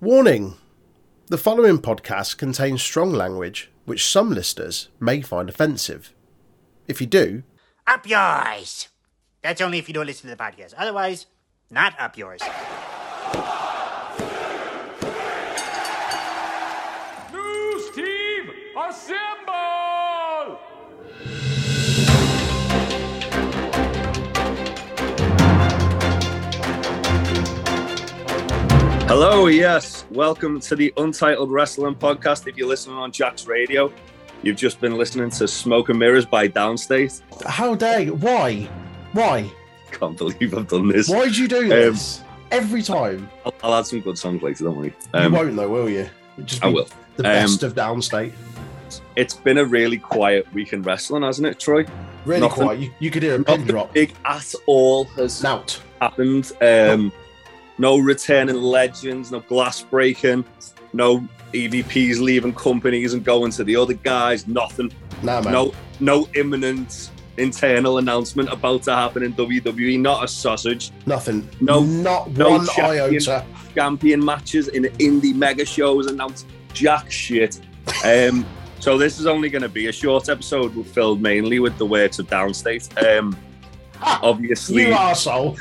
Warning The following podcast contains strong language which some listeners may find offensive. If you do, Up yours! That's only if you don't listen to the podcast. Otherwise, not up yours. Hello, yes. Welcome to the Untitled Wrestling Podcast. If you're listening on Jack's Radio, you've just been listening to Smoke and Mirrors by Downstate. how dare you? Why? Why? Can't believe I've done this. Why did you do this? Every time. I'll, I'll add some good songs later, don't worry. you Um, won't though, will you? Just I will. The Um, best of downstate. it's been a really quiet week in wrestling, hasn't it, Troy? Really nothing- quiet. You, you could hear a pin drop. big at all has Nout. happened. Um, no returning legends, no glass breaking, no EVPs leaving companies and going to the other guys, nothing. Nah, man. No, no imminent internal announcement about to happen in WWE. Not a sausage. Nothing. No- Not no one champion. iota. Champion matches in indie mega shows announced jack shit. Um, so this is only going to be a short episode filled mainly with the works of Downstate. Um, obviously, You arsehole.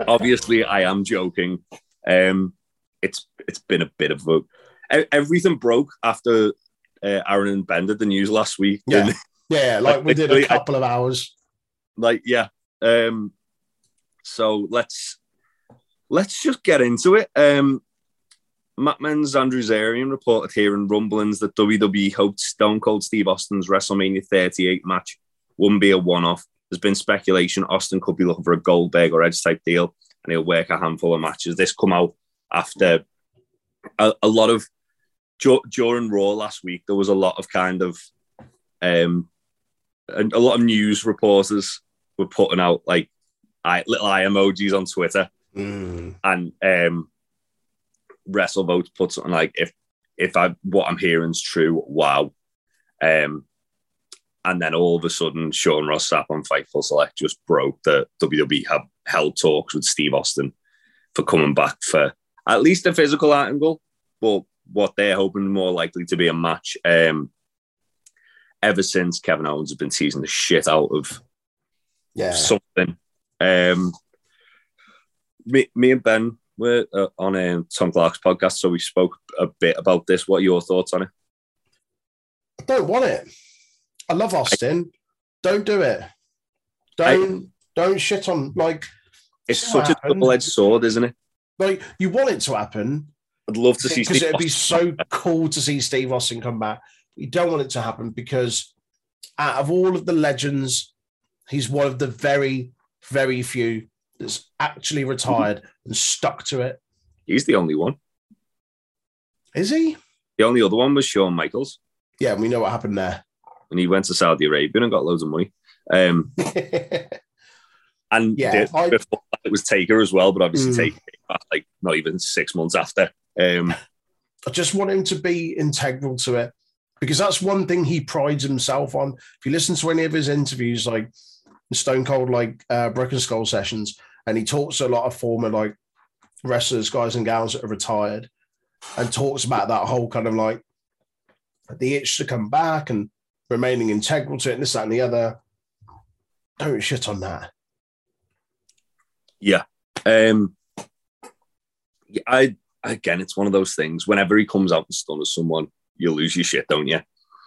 obviously, I am joking. Um, it's it's been a bit of a everything broke after uh, Aaron and Ben did the news last week. Yeah. Yeah, like we did a I- couple of hours. like yeah um so let's let's just get into it um Mat Men's Andrew Zarian reported here in rumblings that WWE hoped Stone Cold Steve Austin's WrestleMania 38 match wouldn't be a one-off. There's been speculation Austin could be looking for a Goldberg or Edge type deal, and he'll work a handful of matches. This come out after a, a lot of dur- during Raw last week. There was a lot of kind of um a, a lot of news reporters were putting out like eye, little eye emojis on Twitter, Mm. and um, WrestleVote put something like, "If if I what I'm hearing is true, wow." Um, and then all of a sudden, Sean Ross Sapp on Fightful Select just broke that WWE have held talks with Steve Austin for coming back for at least a physical angle, but what they're hoping more likely to be a match. Um, ever since Kevin Owens has been teasing the shit out of Yeah. something. Um, me, me and Ben were uh, on um, Tom Clark's podcast, so we spoke a bit about this. What are your thoughts on it? I don't want it. I love Austin. Don't do it. Don't don't shit on like It's such a happened. double-edged sword, isn't it? like you want it to happen I'd love to see because it'd be so cool to see Steve Austin come back. You don't want it to happen because out of all of the legends, he's one of the very, very few that's actually retired and stuck to it. He's the only one. Is he? The only other one was Shawn Michaels, Yeah, we know what happened there. And he went to Saudi Arabia and got loads of money. Um, and Yeah, I- before that it was Taker as well, but obviously Mm. Taker like not even six months after. Um, I just want him to be integral to it because that's one thing he prides himself on. If you listen to any of his interviews, like Stone Cold, like uh, Broken Skull sessions, and he talks to a lot of former like wrestlers, guys and gals that are retired, and talks about that whole kind of like the itch to come back and remaining integral to it, and this, that, and the other. Don't shit on that. Yeah. Um I again it's one of those things. Whenever he comes out and stuns someone, you lose your shit, don't you?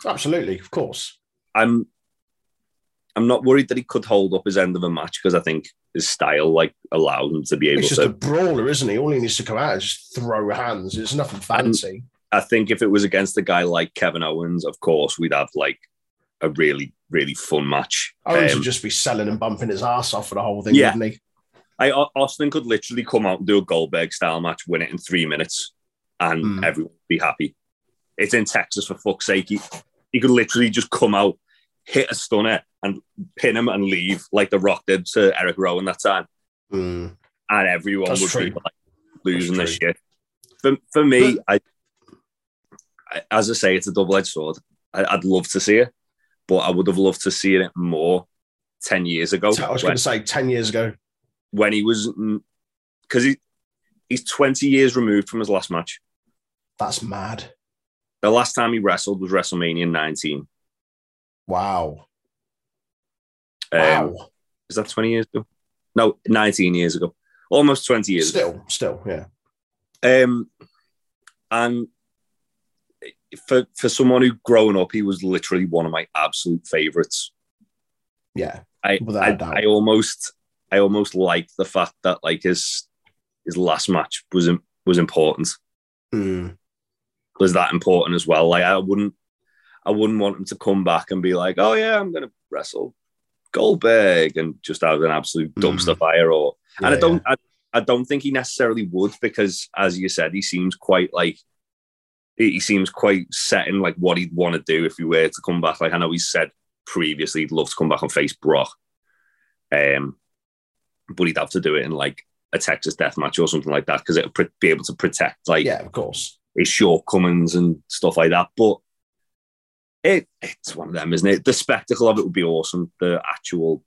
Absolutely, of course. I'm I'm not worried that he could hold up his end of a match because I think his style like allowed him to be able to. He's just to a brawler, isn't he? All he needs to come out is just throw hands. It's nothing fancy. I think if it was against a guy like Kevin Owens, of course, we'd have like a really, really fun match. Owens Um, would just be selling and bumping his ass off for the whole thing, Yeah. wouldn't he? I Austin could literally come out and do a Goldberg style match, win it in three minutes, and Mm. everyone would be happy. It's in Texas for fuck's sake. He, he could literally just come out, hit a stunner, and pin him and leave like the Rock did to Erick Rowan that time, Mm. and everyone That's would true. be like losing their shit. For for me, I, I as I say, it's a double edged sword. I, I'd love to see it, but I would have loved to see it more ten years ago I was going to say 10 years ago. when he was because he he's 20 years removed from his last match. That's mad. The last time he wrestled was WrestleMania 19. Wow. Um, Wow. Is that 20 years ago? No, 19 years ago. Almost 20 years ago. still, still, yeah. Um, and for for someone who growing up, he was literally one of my absolute favorites. Yeah. I I. I almost I almost liked the fact that like his his last match was was important Mm. was that important as well. Like I wouldn't I wouldn't want him to come back and be like, oh yeah, I'm gonna wrestle Goldberg and just have an absolute dumpster fire or and I don't I, I don't think he necessarily would because as you said, he seems quite like he seems quite set in like what he'd want to do if he were to come back. Like I know he said previously he'd love to come back and face Brock. Um but he'd have to do it in like a Texas death match or something like that because it would pr- be able to protect like yeah, of course. his shortcomings and stuff like that. But it it's one of them, isn't it? The spectacle of it would be awesome. The actual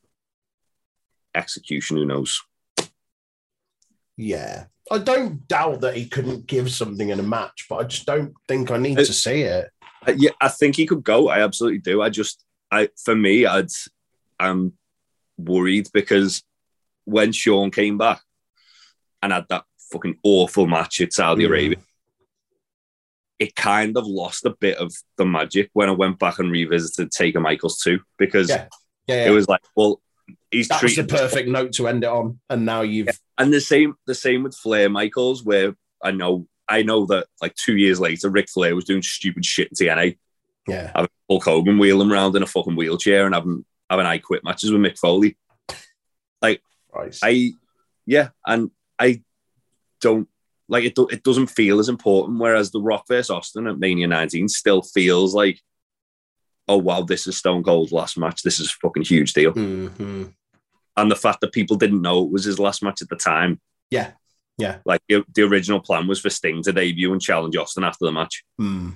execution, who knows? Yeah. I don't doubt that he couldn't give something in a match, but I just don't think I need Uh, to see it. Uh, Yeah, I think he could go. I absolutely do. I just, I for me, I'd, I'm worried because when Sean came back and had that fucking awful match at Saudi Mm. Arabia, it kind of lost a bit of the magic when I went back and revisited Taker Michaels too, because Yeah. Yeah, it was like, well, he's that was the perfect note to end it on. And now you've and the same the same with Flair Michaels, where I know I know that like two years later, Ric Flair was doing stupid shit in TNA, yeah. having Hulk Hogan wheel him around in a fucking wheelchair and having having I quit matches with Mick Foley. Right. I yeah, and I don't like it. Do, it doesn't feel as important. Whereas the Rock versus Austin at Mania 19 still feels like, oh wow, this is Stone Cold's last match. This is a fucking huge deal. Mhm. And the fact that people didn't know it was his last match at the time. Yeah. Yeah. Like the, the original plan was for Sting to debut and challenge Austin after the match. Mm.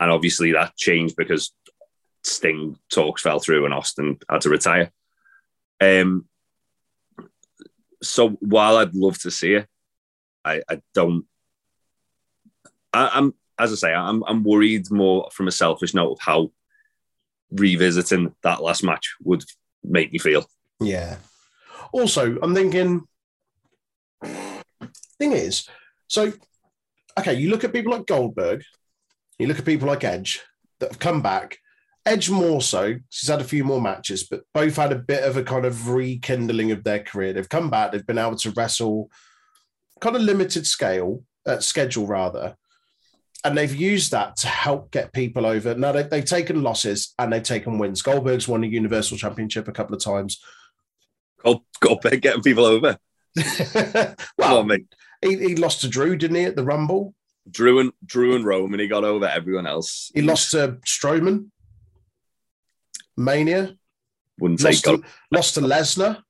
And obviously that changed because Sting talks fell through and Austin had to retire. Um, so while I'd love to see it, I, I don't. I, I'm as I say, I'm I'm worried more from a selfish note of how revisiting that last match would make me feel. Yeah. Also, I'm thinking. Thing is, so okay, you look at people like Goldberg, you look at people like Edge that have come back. Edge more so, he's had a few more matches, but both had a bit of a kind of rekindling of their career. They've come back, they've been able to wrestle kind of limited scale, uh, schedule rather, and they've used that to help get people over. Now they, they've taken losses and they've taken wins. Goldberg's won a Universal Championship a couple of times. Gold, Goldberg getting people over. Well, on, mate. he, he lost to Drew, didn't he, at the Rumble? Drew and Drew and Roman, he got over everyone else. He lost to Strowman, Mania, Wouldn't say lost to, lost to Lesnar.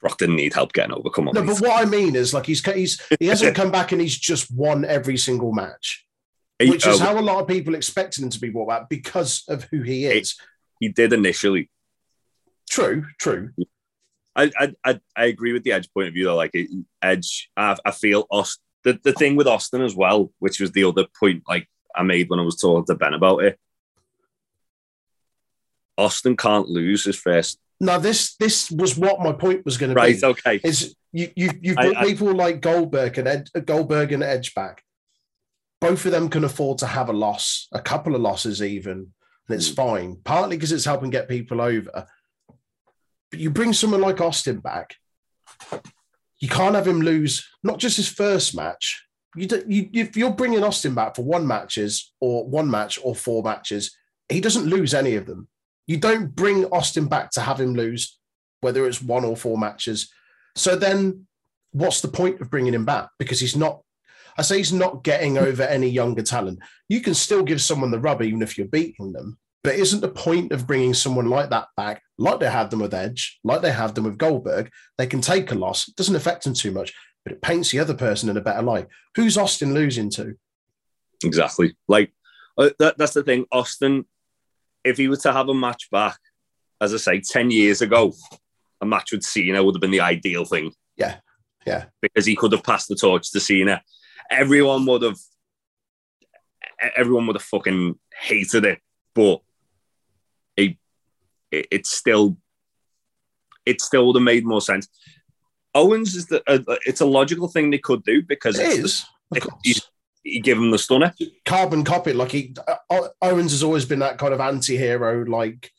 Brock didn't need help getting over. Come on, No, mate. but what I mean is, like, he's he's he hasn't come back and he's just won every single match, He- which is oh, how a lot of people expected him to be brought back because of who he is. he did initially. True, true. I, I I I agree with the Edge point of view though. Like Edge, I, I feel Austin. The, the thing with Austin as well, which was the other point like I made when I was talking to Ben about it. Austin can't lose his first. Now, this this was what my point was going to Right. be. Okay. is you you you've I- brought I- people like Goldberg and Ed, Goldberg and Edge back. Both of them can afford to have a loss, a couple of losses even, and it's Mm. fine. Partly because it's helping get people over. But you bring someone like Austin back, you can't have him lose not just his first match. You, do, you if you're bringing Austin back for one matches or one match or four matches, he doesn't lose any of them. You don't bring Austin back to have him lose, whether it's one or four matches. So then, what's the point of bringing him back? Because he's not. I say he's not getting over any younger talent. You can still give someone the rub even if you're beating them. But isn't the point of bringing someone like that back, like they had them with Edge, like they have them with Goldberg? They can take a loss. It doesn't affect them too much, but it paints the other person in a better light. Who's Austin losing to? Exactly. Like uh, that, that's the thing. Austin, if he was to have a match back, as I say, ten years ago, a match with Cena would have been the ideal thing. Yeah. Yeah. because he could have passed the torch to Cena. Everyone would have, everyone would have fucking hated it, but it, it it's still, it still would have made more sense. Owens is the, uh, it's a logical thing they could do because It it's is. Of it- course. you, you give him the stunner. carbon copy. Like he, uh, Owens has always been that kind of anti-hero like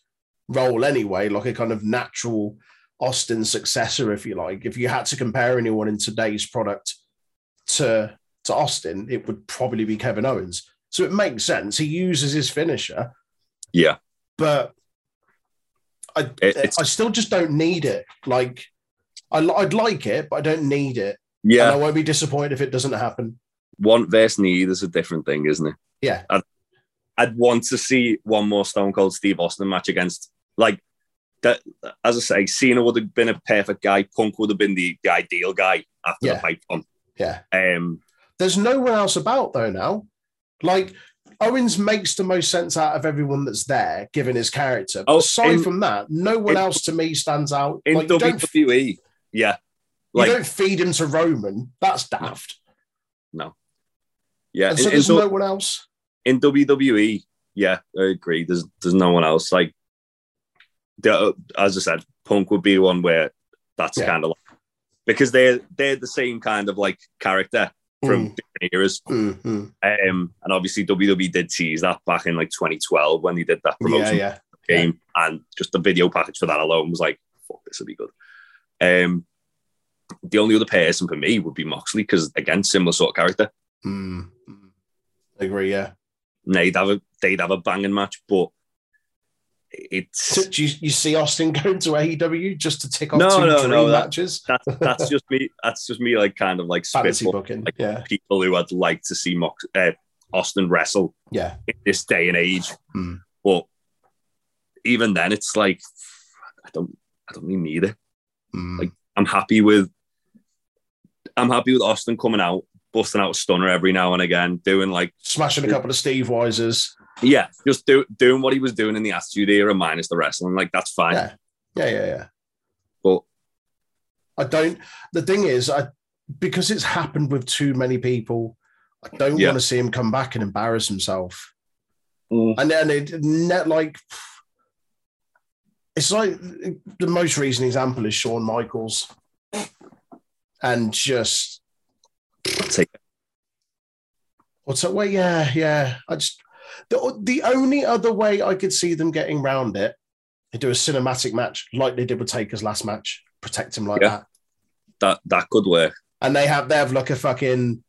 role anyway, like a kind of natural Austin successor, if you like. If you had to compare anyone in today's product to to Austin, it would probably be Kevin Owens. So it makes sense. He uses his finisher, Yeah, but I it's- I still just don't need it. Like I, I'd like it, but I don't need it. yeah. And I won't be disappointed if it doesn't happen. Want versus need is a different thing, isn't it? Yeah. I'd want to see one more Stone Cold Steve Austin match against like that. As I say, Cena would have been a perfect guy. Punk would have been the, the ideal guy after Yeah. the pipe bomb. Yeah. Um, There's no one else about though now. Like Owens makes the most sense out of everyone that's there, given his character. But Oh, aside in- from that, no one in- else to me stands out. in like, WWE, yeah, you don't feed him to Roman. That's daft. No. Yeah. And so in, there's no one else. in WWE, yeah, I agree. There's there's no one else. Like, the, as I said, Punk would be one where that's Yeah. kind of like, because they're they're the same kind of like character from different eras. Mm, mm. Um, and obviously WWE did tease that back in like 2012 when they did that promotion yeah. game, and just the video package for that alone was like, "Fuck, this will be good." Um, the only other person for me would be Moxley because again, similar sort of character. Mm, mm. I agree. Yeah. They'd have a they'd have a banging match, but it's So do you, you see Austin going to AEW just to tick off No, two no, dream no, that- matches? that's that's just me. That's just me, like kind of like Fantasy spitball, booking. like yeah. people who I'd like to see Mox, uh, Austin wrestle Yeah. in this day and age. Hmm. But even then, it's like I don't, I don't really need it. Mm. Like- I'm happy with, I'm happy with Austin coming out, busting out a stunner every now and again, doing like, Smashing a couple of Steve Weisers. Yeah, just do, doing what he was doing in the Attitude Era minus the wrestling. Like that's fine. Yeah. Yeah. Yeah. Yeah. But I don't. The thing is, I because it's happened with too many people. I don't Yeah. want to see him come back and embarrass himself. mm, And then it net like it's like the most recent example is Shawn Michaels, and just I'll take it. what's that way? Yeah, yeah. I just the the only other way I could see them getting round it, they do a cinematic match like they did with Taker's last match, protect him like Yeah. that. that that could work. and they have they have like a fucking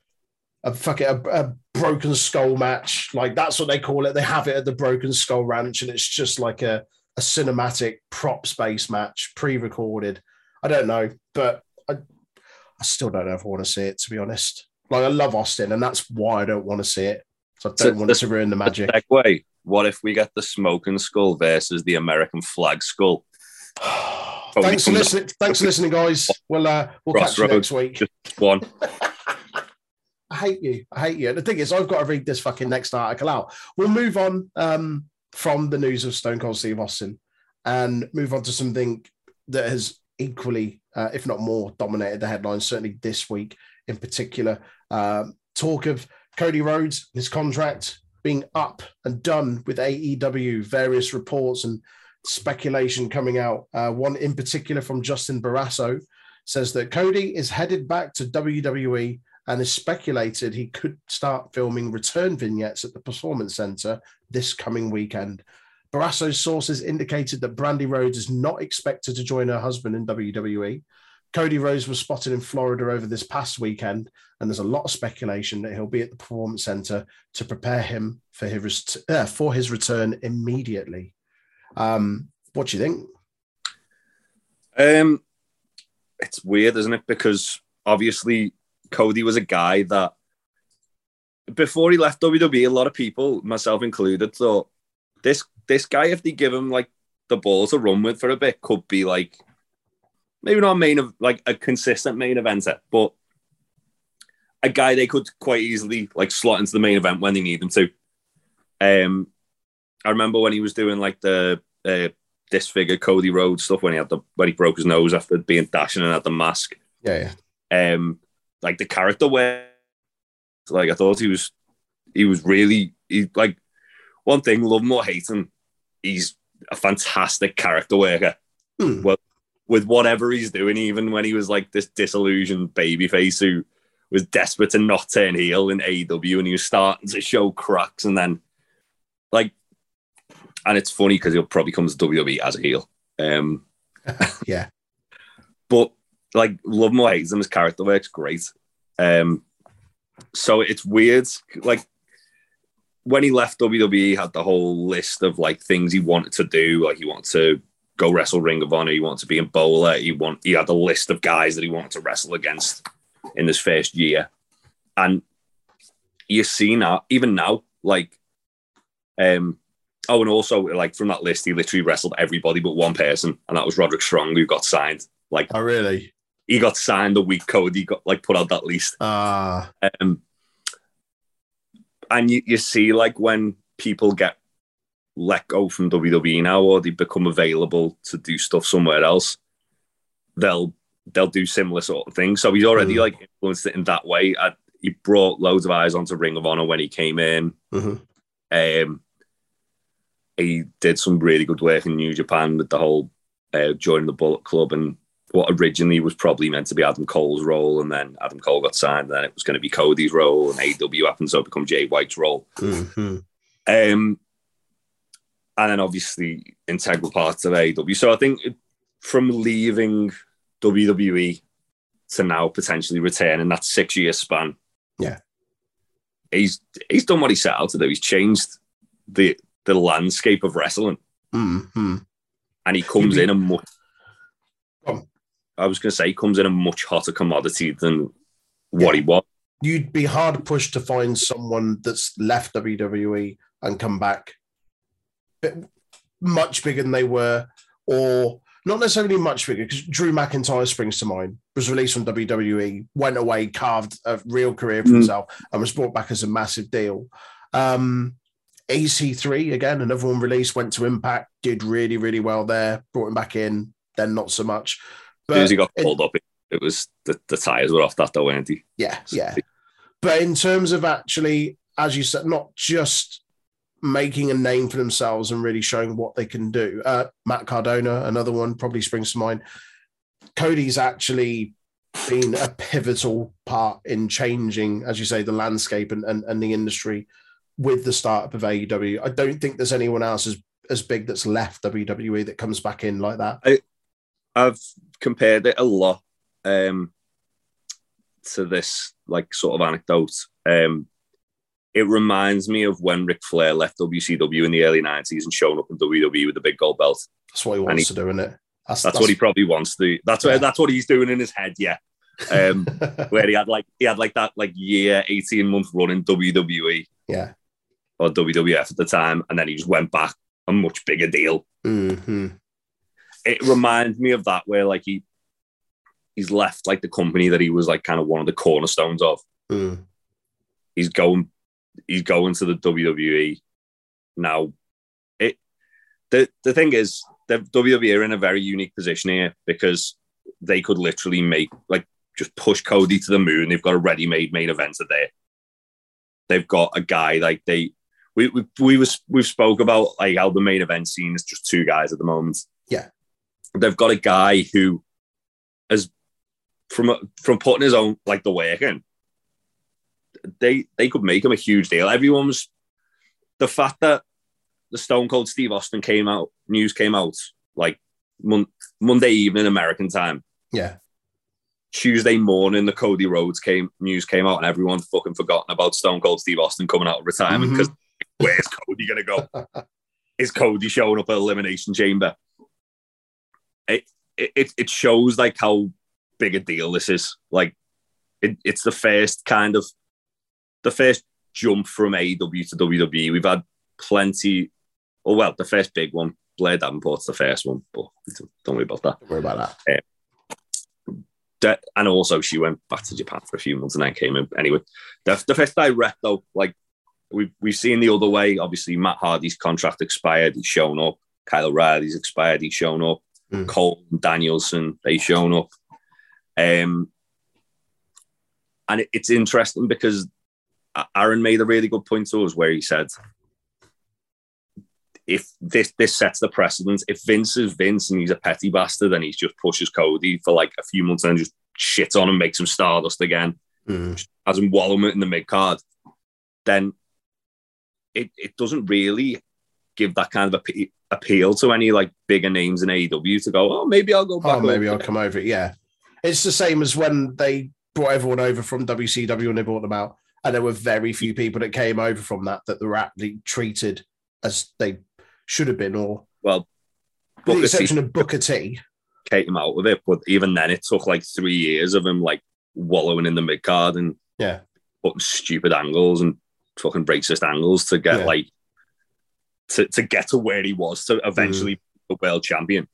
a fucking a, a broken skull match like that's what they call it they have it at the broken skull ranch and it's just like a, a cinematic prop space match pre-recorded i don't know but i i still don't know if i want to see it to be honest like i love austin and that's why i don't want to see it so i don't want this- to ruin the magic Segue. What if we get the smoking skull versus the American flag skull? thanks for listening thanks for listening guys we'll uh we'll catch you next week Just one. I hate you. I hate you. And the thing is, I've got to read this fucking next article out. We'll move on um, from the news of Stone Cold Steve Austin and move on to something that has equally, uh, if not more, dominated the headlines, certainly this week in particular. Um, talk of Cody Rhodes, his contract being up and done with AEW, various reports and speculation coming out. Uh, one in particular from Justin Barrasso says that Cody is headed back to WWE and is speculated he could start filming return vignettes at the Performance Center this coming weekend. Barrasso's sources indicated that Brandi Rhodes is not expected to join her husband in WWE. Cody Rhodes was spotted in Florida over this past weekend, and there's a lot of speculation that he'll be at the Performance Center to prepare him for his uh, for his return immediately. Um, what do you think? Um, it's weird, isn't it? Because obviously Cody was a guy that before he left WWE, a lot of people, myself included, thought this this guy, if they give him like the ball to run with for a bit, could be like maybe not a main of like a consistent main eventer, but a guy they could quite easily like slot into the main event when they need them to. Um, I remember when he was doing like the uh, disfigured Cody Rhodes stuff when he had the when he broke his nose after being dashing and had the mask. Yeah, yeah. Um, like the character where, like I thought he was, he was really he like one thing. Love him or hate him, he's a fantastic character worker. Hmm. Well, with whatever he's doing, even when he was like this disillusioned babyface who was desperate to not turn heel in AEW, and he was starting to show cracks, and then like, and it's funny because he'll probably come to WWE as a heel. Um, Yeah. but like love him or hate him, his character works great. Um, so it's weird, like when he left WWE, he had the whole list of like things he wanted to do. Like he wanted to go wrestle Ring of Honor, he wanted to be in Bowler, he want he had a list of guys that he wanted to wrestle against in this first year, and you see now, even now, like, um, oh, and also like from that list, he literally wrestled everybody but one person, and that was Roderick Strong, who got signed. Like Oh, really? he got signed a week Cody got like put out that list. Ah, Um, and you, you see like when people get let go from WWE now or they become available to do stuff somewhere else, they'll they'll do similar sort of things. So he's already Mm. like influenced it in that way. I, he brought loads of eyes onto Ring of Honor when he came in. mhm. Um, he did some really good work in New Japan with the whole uh, joining the Bullet Club and what originally was probably meant to be Adam Cole's role, and then Adam Cole got signed, and then it was going to be Cody's role, and AEW happened so it become Jay White's role. Mhm. Um, and then obviously integral parts of AEW. So I think from leaving WWE to now potentially returning that six year span, Yeah. he's he's done what he set out to do. He's changed the the landscape of wrestling, Mhm. and he comes in a much. On. I was going to say he comes in a much hotter commodity than what he was. You'd be hard pushed to find someone that's left WWE and come back much bigger than they were, or not necessarily much bigger, because Drew McIntyre springs to mind, was released from WWE, went away, carved a real career for Mm. himself, and was brought back as a massive deal. Um, EC3, again, another one released, went to Impact, did really, really well there, brought him back in, then not so much. As soon as he got pulled up, it, it was the, the tires were off that though, weren't he? yeah, yeah. But in terms of actually, as you said, not just making a name for themselves and really showing what they can do. Uh, Matt Cardona, another one, probably springs to mind. Cody's actually been a pivotal part in changing, as you say, the landscape and, and, and the industry with the startup of AEW. I don't think there's anyone else as, as big that's left WWE that comes back in like that. I've compared it a lot um, to this like sort of anecdote. Um, it reminds me of when Ric Flair left WCW in the early nineties and showing up in WWE with the big gold belt. That's what he wants he- to do, isn't it? That's, what he probably wants to. That's Yeah. what that's what he's doing in his head. Yeah, um, where he had like he had like that like year eighteen month run in WWE yeah. or WWF at the time, and then he just went back a much bigger deal. hmm it reminds me of that where like he he's left like the company that he was like kind of one of the cornerstones of. Mm. He's going he's going to the WWE now. It the the thing is the WWE are in a very unique position here because they could literally make like just push Cody to the moon. They've got a ready-made main eventer there. They've got a guy like they we we we was we've spoke about like how the main event scene is just two guys at the moment. Yeah. They've got a guy who has from from putting his own like the work in. They they could make him a huge deal. Everyone was the fact that the Stone Cold Steve Austin came out, news came out like mon- Monday evening American time. Yeah. Tuesday morning, the Cody Rhodes came news came out, and everyone fucking forgotten about Stone Cold Steve Austin coming out of retirement mm-hmm. because where's Cody gonna go? Is Cody showing up at Elimination Chamber? It, it it shows like how big a deal this is. Like it, it's the first kind of the first jump from AEW to WWE. We've had plenty. Oh well, the first big one, Blair Davenport's the first one, but don't worry about that Don't worry about that. that, and also she went back to Japan for a few months and then came in. Anyway, the, the first direct though, like we've we've seen the other way. Obviously, Matt Hardy's contract expired. He's shown up. Kyle O'Reilly's expired. He's shown up. Mm. Cole Danielson they shown up. Um, and it, it's interesting because Aaron made a really good point to us where he said, if this this sets the precedent, if Vince is Vince and he's a petty bastard and he just pushes Cody for like a few months and just shits on him, makes him stardust again, Mm. has him wallow in the mid card, then it, it doesn't really give that kind of appe- appeal to any like bigger names in AEW to go, oh, maybe I'll go back. Oh, maybe I'll come over. Yeah. It's the same as when they brought everyone over from WCW and they brought them out. And there were very few people that came over from that that were actually treated as they should have been, or Well, with the Booker T exception of Booker T. came out with it, but even then, it took like three years of him like wallowing in the mid card and Yeah. putting stupid angles and fucking racist angles to get Yeah. like to, to get to where he was to eventually Mm. be a world champion.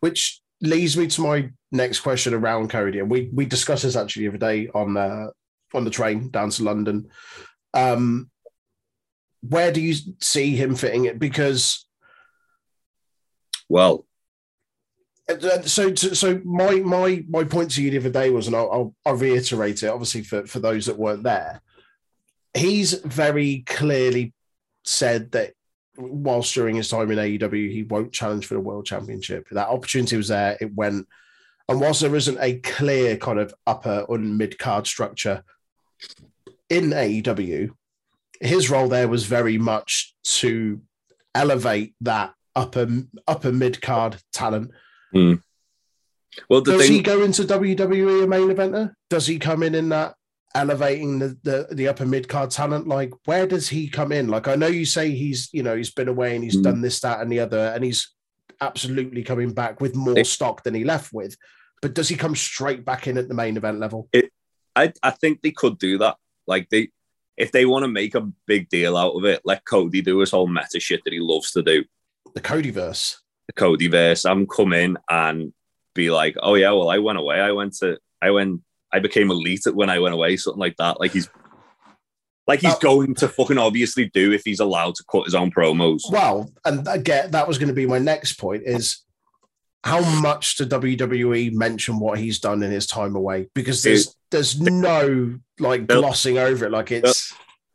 Which leads me to my next question around Cody. And we we discussed this actually the other day on uh, on the train down to London. Um, where do you see him fitting it? Because Well, so so my my my point to you the other day was, and I'll I'll, I'll reiterate it, obviously for for those that weren't there. He's very clearly said that whilst during his time in AEW, he won't challenge for the world championship. That opportunity was there, it went. And whilst there isn't a clear kind of upper and mid card structure in AEW, his role there was very much to elevate that upper upper mid card talent well, the does thing, he go into WWE a main eventer? Does he come in in that elevating the the, the upper mid card talent? Like, where does he come in? Like, I know you say he's you know he's been away and he's Mm. done this, that, and the other, and he's absolutely coming back with more It- stock than he left with. But does he come straight back in at the main event level? I, I think they could do that. Like they, if they want to make a big deal out of it, let Cody do his whole meta shit that he loves to do. The Codyverse. The Cody verse. I'm come in and be like, oh yeah, well I went away. I went to, I went, I became elite when I went away, something like that. Like he's, like he's Oh. going to fucking obviously do if he's allowed to cut his own promos. Well, and uh, again, that was going to be my next point is how much to WWE mention what he's done in his time away? Because there's there's no like glossing over it. Like it's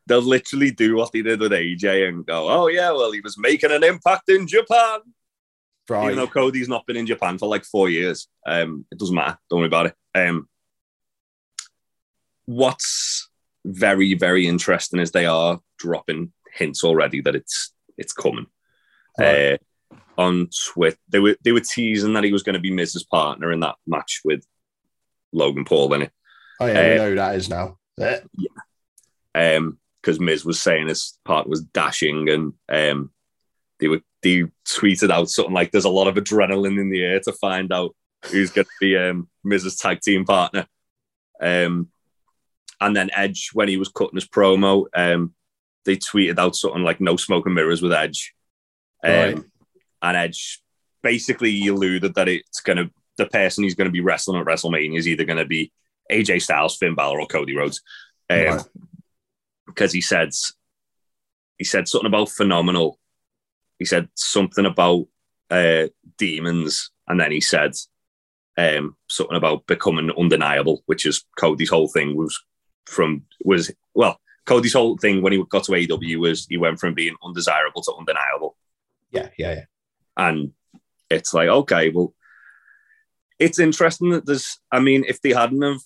They'll literally do what they did with AJ and go, oh yeah, well he was making an impact in Japan. right. even though Cody's not been in Japan for like four years. Um, it doesn't matter. Don't worry about it. Um, what's very, very interesting is they are dropping hints already that it's it's coming. Right. Uh, on Twitter, they were they were teasing that he was going to be Miz's partner in that match with Logan Paul in it. oh yeah, we uh, know who that is now. Yeah, um because Miz was saying his part was dashing and um they were they tweeted out something like there's a lot of adrenaline in the air to find out who's going to be um Miz's tag team partner um and then Edge when he was cutting his promo um they tweeted out something like no smoke and mirrors with Edge um Right. And Edge basically alluded that it's going to the person he's going to be wrestling at WrestleMania is either going to be AJ Styles, Finn Balor, or Cody Rhodes. Um, Right. because he said he said something about phenomenal. He said something about uh, demons, and then he said um, something about becoming undeniable, which is Cody's whole thing was from was well, Cody's whole thing when he got to AEW was he went from being undesirable to undeniable, yeah, yeah, yeah. And it's like okay, well, it's interesting that there's. I mean, if they hadn't have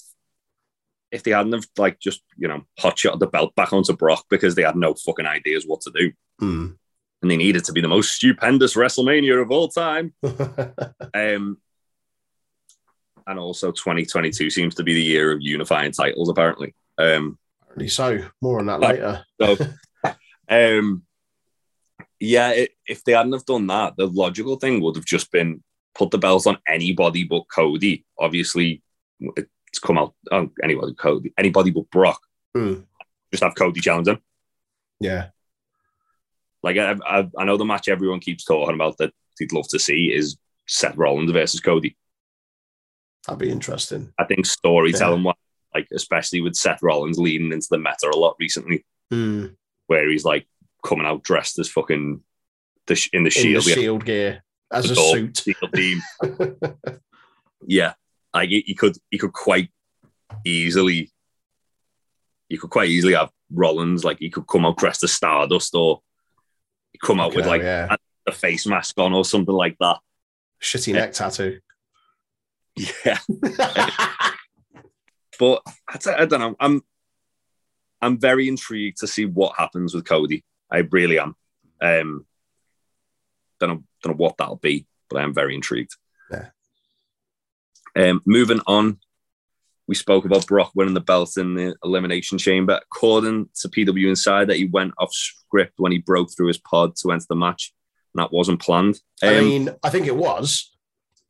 if they hadn't have like just you know hot shot the belt back onto Brock because they had no fucking ideas what to do Hmm. and they needed to be the most stupendous WrestleMania of all time. Um, and also 2022 seems to be the year of unifying titles apparently. Um, Apparently so. More on that later. so, um, yeah, it, if they hadn't have done that, the logical thing would have just been put the belt on anybody but Cody. Obviously, it's come out on anybody Cody, anybody but Brock. Hmm. Just have Cody challenge him. Yeah. Like I, I, I know the match everyone keeps talking about that he'd love to see is Seth Rollins versus Cody. That'd be interesting. I think storytelling, wise like especially with Seth Rollins leaning into the meta a lot recently, Hmm. where he's like coming out dressed as fucking the sh- in the In the shield, shield gear as a suit. team. yeah, like he, he could he could quite easily you could quite easily have Rollins, like he could come out dressed as Stardust or come out with like yeah. a face mask on or something like that. Shitty neck tattoo. Yeah. But I, d- I don't know. I'm I'm very intrigued to see what happens with Cody. I really am. Um, don't know, don't know what that'll be, but I am very intrigued. Yeah. Um, moving on, we spoke about Brock winning the belt in the Elimination Chamber. According to PW Insider, he went off script when he broke through his pod to enter the match, and that wasn't planned. I Um, mean, I think it was.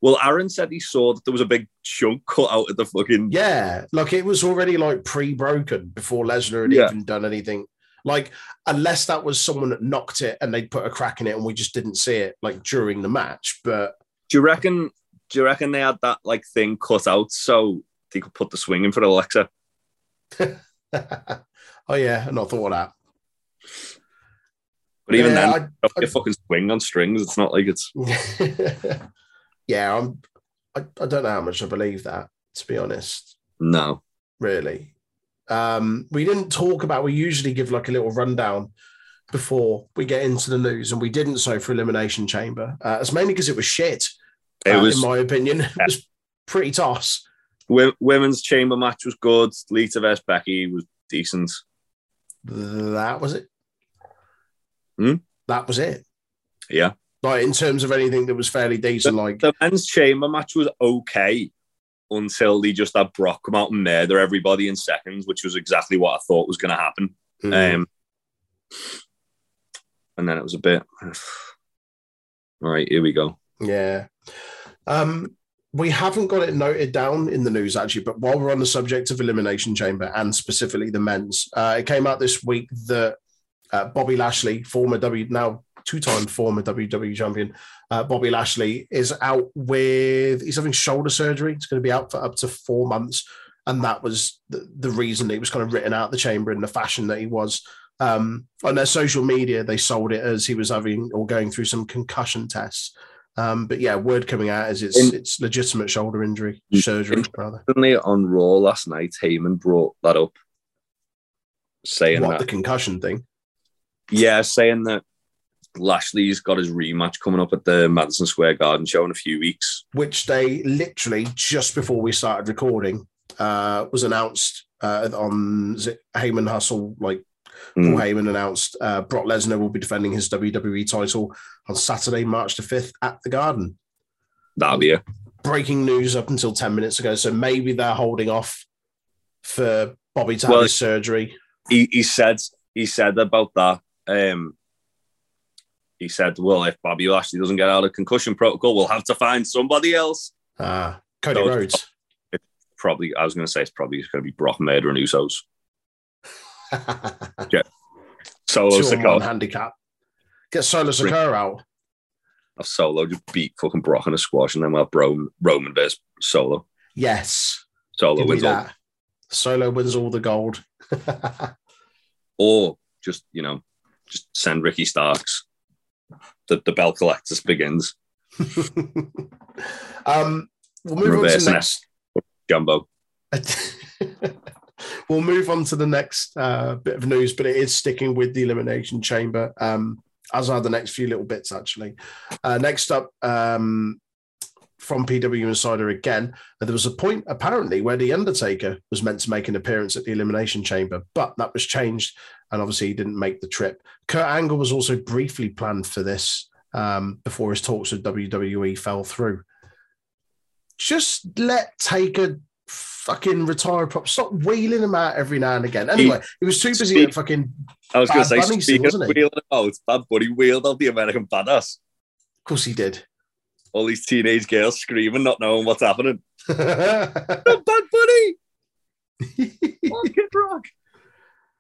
well, Aaron said he saw that there was a big chunk cut out of the fucking Yeah, like it was already like pre-broken before Lesnar had Yeah. even done anything. Like, unless that was someone that knocked it and they put a crack in it and we just didn't see it like during the match. But Do you reckon? Do you reckon they had that like thing cut out so they could put the swing in for Alexa? oh yeah, I not thought of that. But even Yeah, then, your fucking swing on strings. It's not like it's. Yeah, I'm. I, I don't know how much I believe that. To be honest, No. really. Um, we didn't talk about. We usually give like a little rundown before we get into the news, and we didn't so for Elimination Chamber. Uh, it's mainly because it was shit. It uh, was in my opinion, it was pretty toss. women's chamber match was good. Lita vs Becky was decent. That was it. Hmm? That was it. Yeah. Like in terms of anything that was fairly decent, like The men's chamber match was okay until they just had Brock come out and murder everybody in seconds, which was exactly what I thought was going to happen. mm, Um, and then it was a bit. All right, here we go. yeah. Um, we haven't got it noted down in the news actually, but while we're on the subject of Elimination Chamber and specifically the men's, uh, it came out this week that uh, Bobby Lashley, former W now two-time former WWE champion, uh, Bobby Lashley is out with he's having shoulder surgery. It's going to be out for up to four months, and that was the, the reason he was kind of written out of the chamber in the fashion that he was. Um, on their social media, they sold it as he was having or going through some concussion tests. Um, but yeah, word coming out is it's In- it's legitimate shoulder injury surgery rather. Suddenly on Raw last night, Heyman brought that up, saying What that the concussion thing? yeah, saying that Lashley's got his rematch coming up at the Madison Square Garden show in a few weeks. which they literally just before we started recording uh, was announced uh, on is it Heyman Hustle. Like Paul Mm. Heyman announced, uh, Brock Lesnar will be defending his WWE title on Saturday, March the fifth at the Garden. That'll be it. Breaking news up until ten minutes ago, so maybe they're holding off for Bobby to have his surgery. He, he said he said about that. Um, he said, "Well, if Bobby Lashley doesn't get out of concussion protocol, we'll have to find somebody else." Ah, Cody So- Rhodes. Probably, I was going to say it's probably going to be Brock Murder and Usos. Solo on one Sikoa. handicap. Get Solo Sikoa out. Have Solo just beat fucking Brock in a squash, and then we'll have Roman, Roman versus Solo. Yes, Solo give wins all. Solo wins all the gold. or just you know just send Ricky Starks. The the bell collectors begins. um, we'll move Reverse on to the next. Jumbo. we'll move on to the next uh, bit of news, but it is sticking with the elimination chamber. Um, as are the next few little bits, actually. Uh, next up, um, from PW Insider again, there was a point apparently where the Undertaker was meant to make an appearance at the Elimination Chamber, but that was changed, and obviously he didn't make the trip. Kurt Angle was also briefly planned for this um, before his talks with WWE fell through. Just let Taker fucking retire prop. Stop wheeling him out every now and again. Anyway, he was too busy at fucking. I was going to say, Bunny speaking wasn't of he? wheeling out, Bad Bunny wheeled out the American Badass. Of course, he did. All these teenage girls screaming, not knowing what's happening. yeah, Bad Bunny! Fucking rock!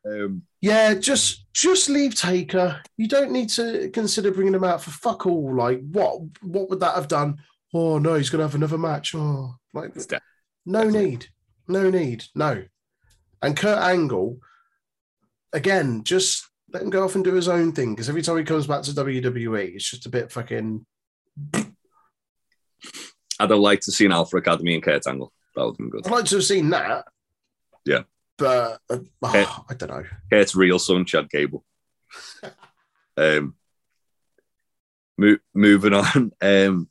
Um, just just leave Taker. You don't need to consider bringing him out for fuck all. Like what? What would that have done? Oh no, he's gonna have another match. Oh, like no need, no need, no. And Kurt Angle, again, just let him go off and do his own thing. Because every time he comes back to WWE, it's just a bit fucking. I'd have liked to see an Alpha Academy and Kurt Angle. That would have been good. I'd like to have seen that. Yeah. but uh, Okay. I don't know. Kurt's real son, Chad Gable. um, mo- moving on. Um,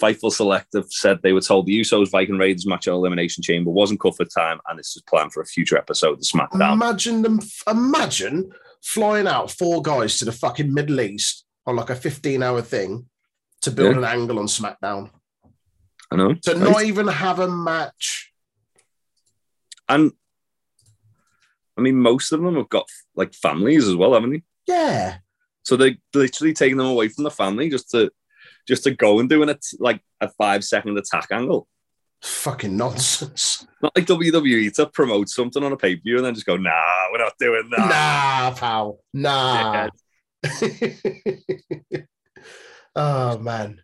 Fightful Selective said they were told the Usos Viking Raiders match at Elimination Chamber wasn't cut for time, and this is planned for a future episode of SmackDown. Imagine them. Imagine flying out four guys to the fucking Middle East on like a fifteen-hour thing to build Yeah. an angle on SmackDown. I know. To not even have a match. and I mean, most of them have got like families as well, haven't they? Yeah. So they're literally taking them away from the family just to just to go and do an, like a five second attack angle. Fucking nonsense. Not like WWE to promote something on a pay per view and then just go, nah, we're not doing that. Nah, pal. Nah. oh man.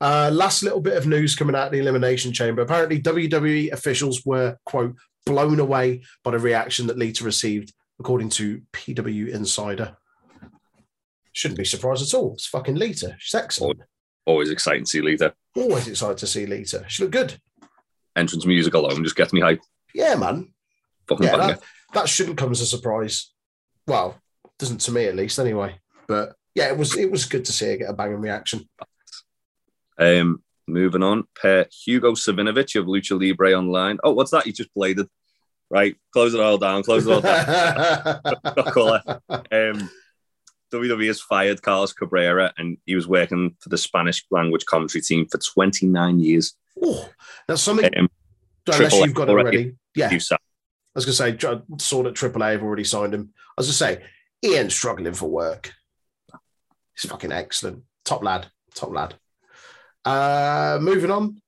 Uh, last little bit of news coming out of the Elimination Chamber. Apparently, WWE officials were, quote, blown away by the reaction that Lita received, according to PW Insider. Shouldn't be surprised at all. It's fucking Lita. She's excellent. Always exciting to see Lita. Always excited to see Lita. She looked good. Entrance music alone just gets me hyped. Yeah, man. Fucking Yeah, that, that shouldn't come as a surprise. Well, doesn't to me at least, anyway. But yeah, it was it was good to see her get a banging reaction. Um, moving on, per Hugo Savinovich of Lucha Libre Online. Oh, what's that? You just bladed. Right, close it all down. Close it all down. Um, WWE has fired Carlos Cabrera, and he was working for the Spanish language commentary team for 29 years. oh, that's something. Um, unless you've got it already. already. Yeah, I was gonna say. I saw that Triple A have already signed him. I was gonna say he ain't struggling for work. He's fucking excellent. Top lad. Top lad. Uh, moving on.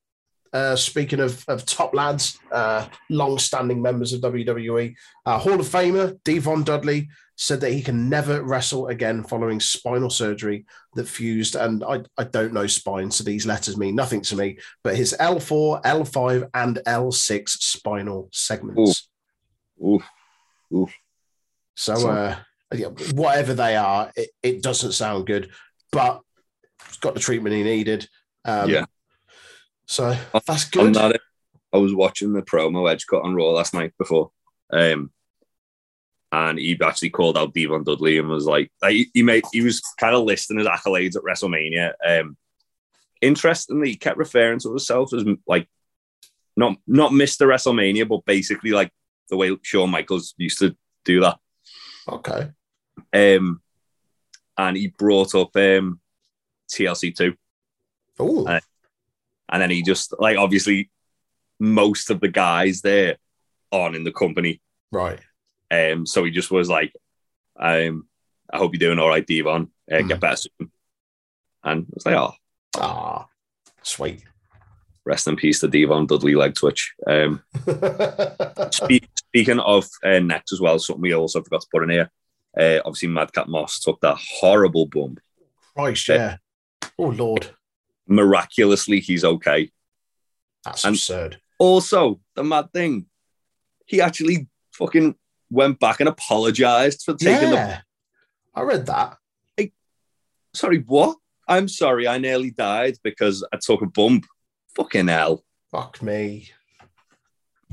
Uh, speaking of, of top lads, uh, long-standing members of WWE, uh, Hall of Famer Devon Dudley said that he can never wrestle again following spinal surgery that fused. And I, I don't know spine, so these letters mean nothing to me. But his L4, L5, and L6 spinal segments. Oof. So, So- uh, yeah, whatever they are, it, it doesn't sound good, but he's got the treatment he needed. Um, Yeah. So that's On good. that, I was watching the promo Edge cut on Raw last night before, um, and he actually called out Devon Dudley and was like, like, he, he made he was kind of listing his accolades at WrestleMania. Um, interestingly, he kept referring to himself as like not not Mr. WrestleMania, but basically like the way Shawn Michaels used to do that. Okay. Um, and he brought up um, TLC two. Oh, Uh, And then he just like obviously most of the guys there aren't in the company. right. Um, so he just was like, um, I hope you're doing all right, Devon. Uh, Mm. Get better soon. And I was like, oh, Ah, sweet. rest in peace to Devon Dudley leg twitch. Um, spe- speaking of uh, next as well, something we also forgot to put in here. Uh, obviously, Madcap Moss took that horrible bump. Christ, yeah. Oh Lord, Miraculously, he's okay. that's And- absurd. Also, the mad thing, he actually fucking went back and apologized for taking the I read that. sorry, what? I'm sorry, I nearly died because I took a bump. Fucking hell. Fuck me.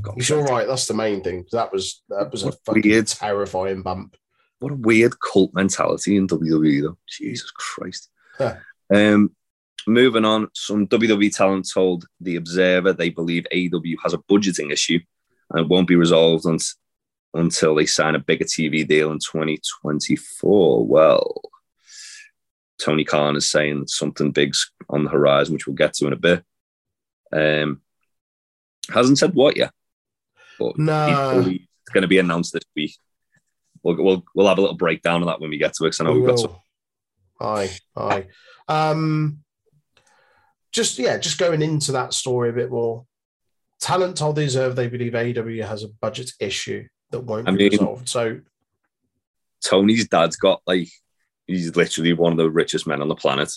God, He's all right. That's the main thing. That was that was a fucking Weird. terrifying bump. What a weird cult mentality in WWE, though. Jesus Christ. Huh. Um, moving on, some WWE talent told The Observer they believe AEW has a budgeting issue and it won't be resolved un- until they sign a bigger TV deal in 2024. Well, Tony Khan is saying something big's on the horizon, which we'll get to in a bit. Um, hasn't said what yet, but No, it's going to be announced this week. We'll, we'll, we'll have a little breakdown of that when we get to it. 'cause I know we we've got some. Aye, aye. Um, just yeah, just going into that story a bit more. Talent told the Observer they believe AEW has a budget issue that won't I be mean- resolved. So Tony's dad's got like he's literally one of the richest men on the planet.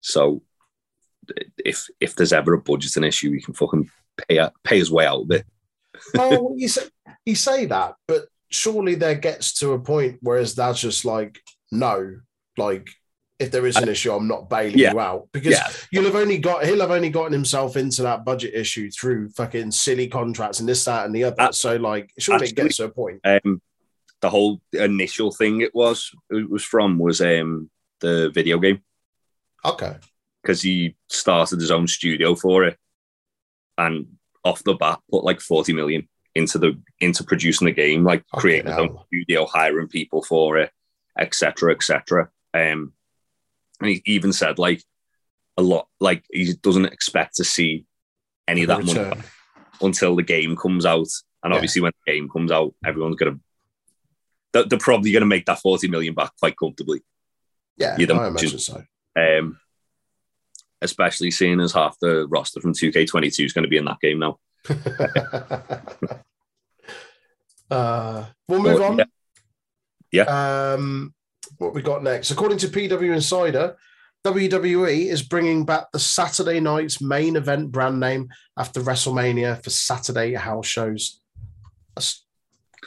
So if if there's ever a budgeting issue, he can fucking pay pay his way out of it. oh, you say you say that, but surely there gets to a point where his dad's just like, no, like if there is an issue, I'm not bailing Yeah. you out because Yeah. you'll have only got he'll have only gotten himself into that budget issue through fucking silly contracts and this, that, and the other. Uh, so like, surely it gets to a point. Um, the whole initial thing it was it was from was um the video game Okay. because he started his own studio for it, and off the bat put like forty million into the into producing the game, like Fucking creating his own studio, hiring people for it, etc., etc. Um, and he even said like a lot, like he doesn't expect to see any of that money until the game comes out. And Yeah. obviously, when the game comes out, everyone's gonna they're, they're probably gonna make that forty million back quite comfortably. Yeah, You'd I imagine. so. Um, especially seeing as half the roster from 2K22 is going to be in that game now. uh, we'll move Well, on. yeah. Um, what we got next? According to PW Insider, WWE is bringing back the Saturday night's main event brand name after WrestleMania for Saturday house shows. That's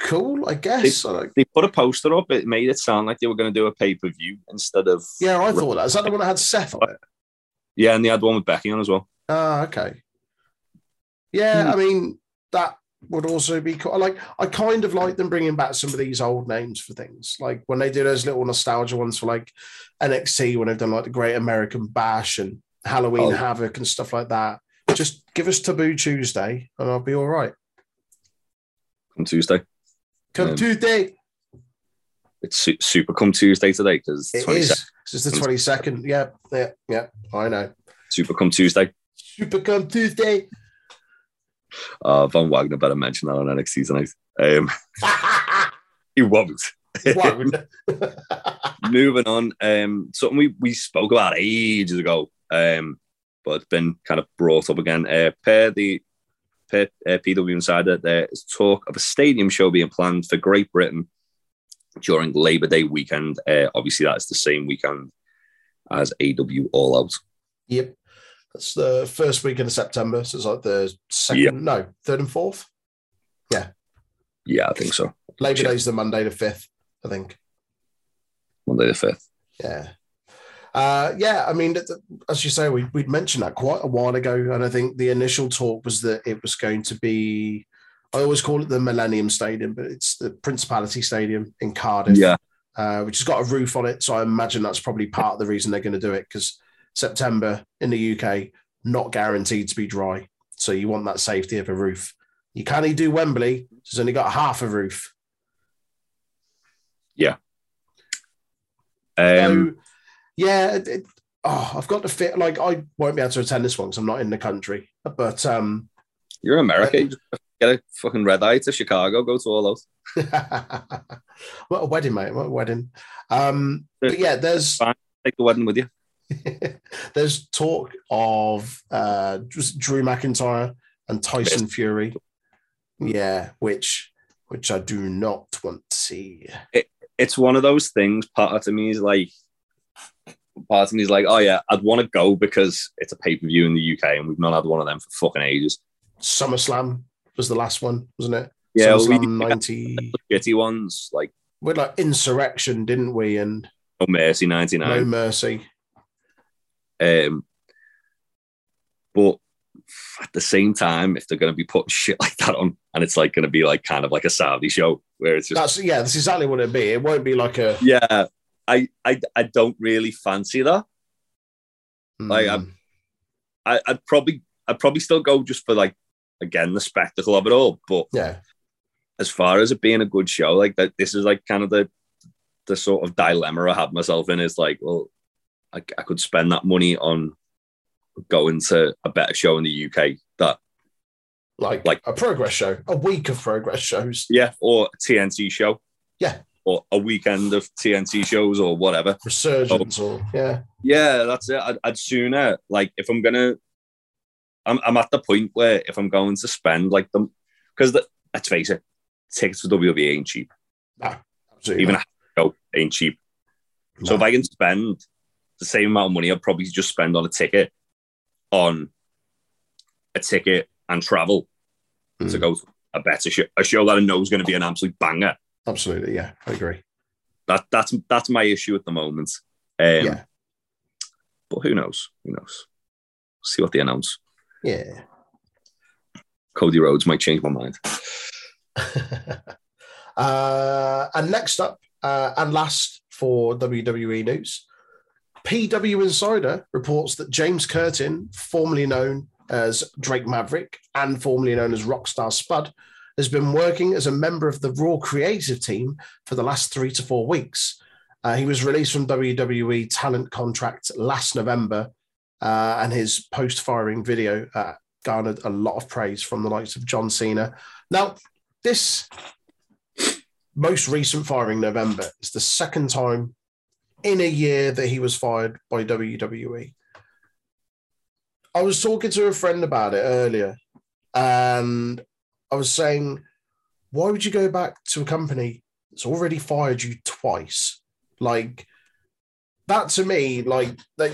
cool, I guess. Like- They put a poster up. It made it sound like they were going to do a pay per view instead of yeah, I thought that. Is that the one that had Seth on it? yeah, and they had one with Becky on as well. Ah, okay. Yeah, Hmm. I mean that would also be cool. Like, I kind of like them bringing back some of these old names for things, like when they do those little nostalgia ones for like NXT when they've done like the Great American Bash and Halloween Oh. Havoc and stuff like that. Just give us Taboo Tuesday, and I'll be all right. Come Tuesday, Come Um, Tuesday, it's su- Super Come Tuesday today because it it's is. This the twenty second. Yeah, yeah, yeah. I know. Super Come Tuesday. Super come Tuesday. Uh, Von Wagner better mention that on NXT tonight. Um, he won't. Moving on, um, something we, we spoke about ages ago, um, but it's been kind of brought up again. Uh, per the per uh, PW Insider, there is talk of a stadium show being planned for Great Britain during Labor Day weekend. Uh, obviously, that's the same weekend as AW All Out. Yep. That's the first weekend of September. So it's like the second, Yeah. no, third and fourth. Yeah, Yeah, I think so. Labor Sure. Day's the Monday the fifth, I think. Monday the fifth. Yeah. Uh, yeah, I mean, as you say, we, we'd mentioned that quite a while ago. And I think the initial talk was that it was going to be, I always call it the Millennium Stadium, but it's the Principality Stadium in Cardiff. Yeah, uh, which has got a roof on it. So I imagine that's probably part of the reason they're going to do it because September in the UK not guaranteed to be dry. So you want that safety of a roof. You can't even do Wembley; it's only got half a roof. Yeah. Um, so yeah, it, oh, I've got to fit. Like I won't be able to attend this one because I'm not in the country. But um, you're America. You get a fucking red eye to Chicago. Go to All those. what a wedding, mate! What a wedding. Um, but yeah, there's Take the wedding with you. There's talk of uh, Drew McIntyre and Tyson Fury. Yeah, which which I do not want to see. it's one of those things. Part of me is like, part of me is like, oh yeah, I'd want to go because it's a pay per view in the UK and we've not had one of them for fucking ages. SummerSlam was the last one, wasn't it? Yeah, well, we 90. shitty ones like We had like Insurrection, didn't we? And No Mercy ninety nine. No. Mercy. Um, but at the same time, if they're going to be putting shit like that on, and it's like going to be like kind of like a Saudi show where it's just That's yeah, that's exactly what it'd be. It won't be like a yeah, I I I don't really fancy that. Like, I'm- Mm, I, I'd probably I'd probably still go just for like again the spectacle of it all. But yeah. as far as it being a good show, like that, this is like kind of the the sort of dilemma I have myself in. Is like, well, I, I could spend that money on going to a better show in the UK. That Like, Like- a progress show, a week of progress shows. yeah, or a TNT show. Yeah. Or a weekend of TNT shows or whatever. Resurgence or yeah. Yeah, that's it. I'd, I'd sooner like if I'm gonna, I'm I'm at the point where if I'm going to spend like them, because let's face it, tickets for WWE ain't cheap. Absolutely. Even not. a show ain't cheap. So if I can spend the same amount of money, I'd probably just spend on a ticket, on a ticket and travel to Mm. go to a better show, a show that I know is going to be an absolute banger. Absolutely, yeah, I agree. That that's that's my issue at the moment. Um, Yeah. but who knows? Who knows? See what they announce. Yeah. Cody Rhodes might change my mind. uh, and next up, uh, and last for WWE news, PW Insider reports that James Curtin, formerly known as Drake Maverick and formerly known as Rockstar Spud, has been working as a member of the Raw creative team for the last three to four weeks. Uh, he was released from WWE talent contract last November, uh, and his post firing video uh, garnered a lot of praise from the likes of John Cena. Now, this most recent firing November is the second time in a year that he was fired by WWE. I was talking to a friend about it earlier, and I was saying, why would you go back to a company that's already fired you twice? Like that to me, like they.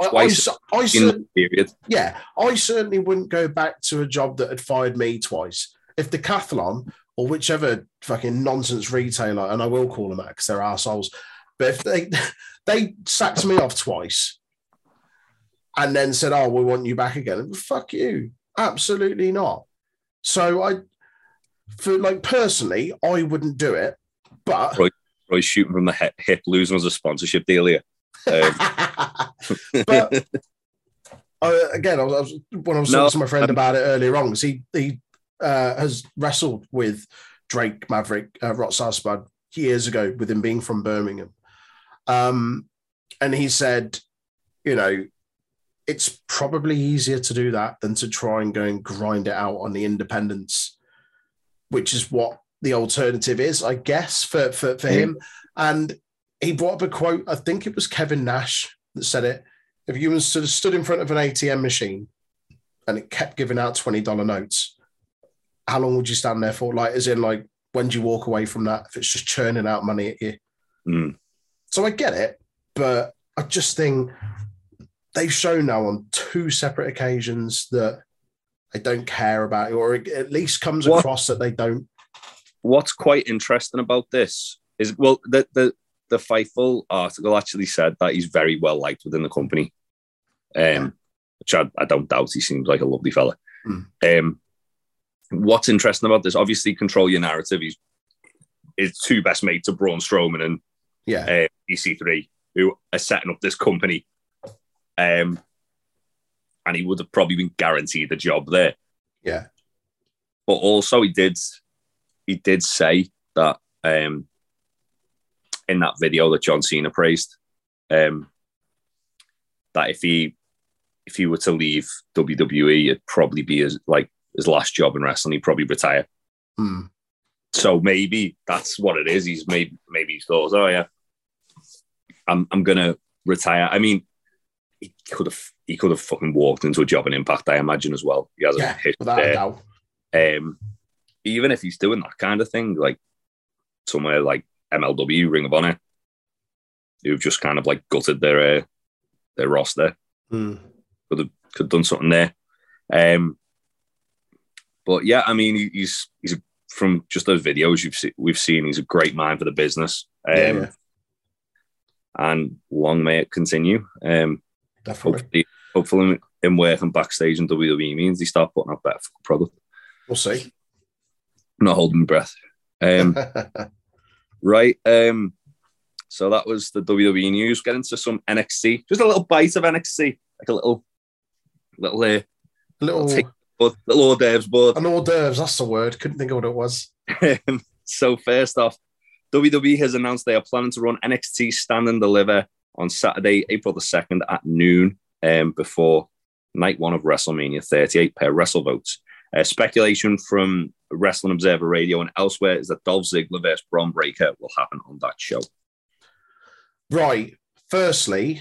I, I, I, cer- period, yeah, I certainly wouldn't go back to a job that had fired me twice. If the Decathlon or whichever fucking nonsense retailer, and I will call them that because they're assholes, but if they they sacked me off twice and then said, "Oh, we want you back again," fuck you, absolutely not. So I, for like personally, I wouldn't do it, but. Roy shooting from the hip, hip losing was a sponsorship deal here. Um, but uh, again, I was, I was when I was No, talking to my friend um, about it earlier on, because he he uh, has wrestled with Drake Maverick uh, Rockstar Spud years ago, with him being from Birmingham, um, and he said, you know, it's probably easier to do that than to try and go and grind it out on the independents, which is what the alternative is, I guess, for for, for Mm. him. And he brought up a quote. I think it was Kevin Nash that said it. If you sort of stood in front of an ATM machine and it kept giving out twenty dollar notes, how long would you stand there for? Like, as in, like, when do you walk away from that if it's just churning out money at you? mm, So I get it, but I just think they've shown now on two separate occasions that they don't care about it, or it at least comes What- across that they don't. what's quite interesting about this is well, the the the Fightful article actually said that he's very well liked within the company, um, which I, I don't doubt. He seems like a lovely fella. Mm. Um, what's interesting about this? Obviously, control your narrative. He's his two best mates are Braun Strowman and Yeah, uh, EC3, who are setting up this company. Um, and he would have probably been guaranteed a job there. yeah, But also, he did he did say that um, in that video that John Cena praised um, that if he if he were to leave WWE, it'd probably be his like his last job in wrestling. He'd probably retire. Hmm. So maybe that's what it is. He's maybe maybe he thought, oh yeah, I'm I'm gonna retire. I mean, he could have he could have fucking walked into a job in Impact, I imagine as well. He has yeah, without a. Um, even if he's doing that kind of thing, like somewhere like MLW, Ring of Honor, who've just kind of like gutted their uh, their roster, Hmm. could have could have done something there. Um, but yeah, I mean, he's he's a, from just those videos you've we've seen, he's a great mind for the business. Um, Yeah, yeah, and long may it continue. Um, definitely. hopefully, hopefully, him working backstage in WWE means he start putting out better product. We'll see. I'm not holding my breath. Um, right. Um, so that was the WWE news. Get into some NXT. Just a little bite of NXT, like a little, little, uh, little take- bud- little hors d'oeuvres board. an hors d'oeuvres. That's the word. Couldn't think of what it was. so first off, WWE has announced they are planning to run NXT Stand and Deliver on Saturday, April the second at noon, um, before night one of WrestleMania 38 per WrestleVotes. Uh, speculation from Wrestling Observer Radio and elsewhere is that Dolph Ziggler versus Bron Breaker will happen on that show. Right. Firstly,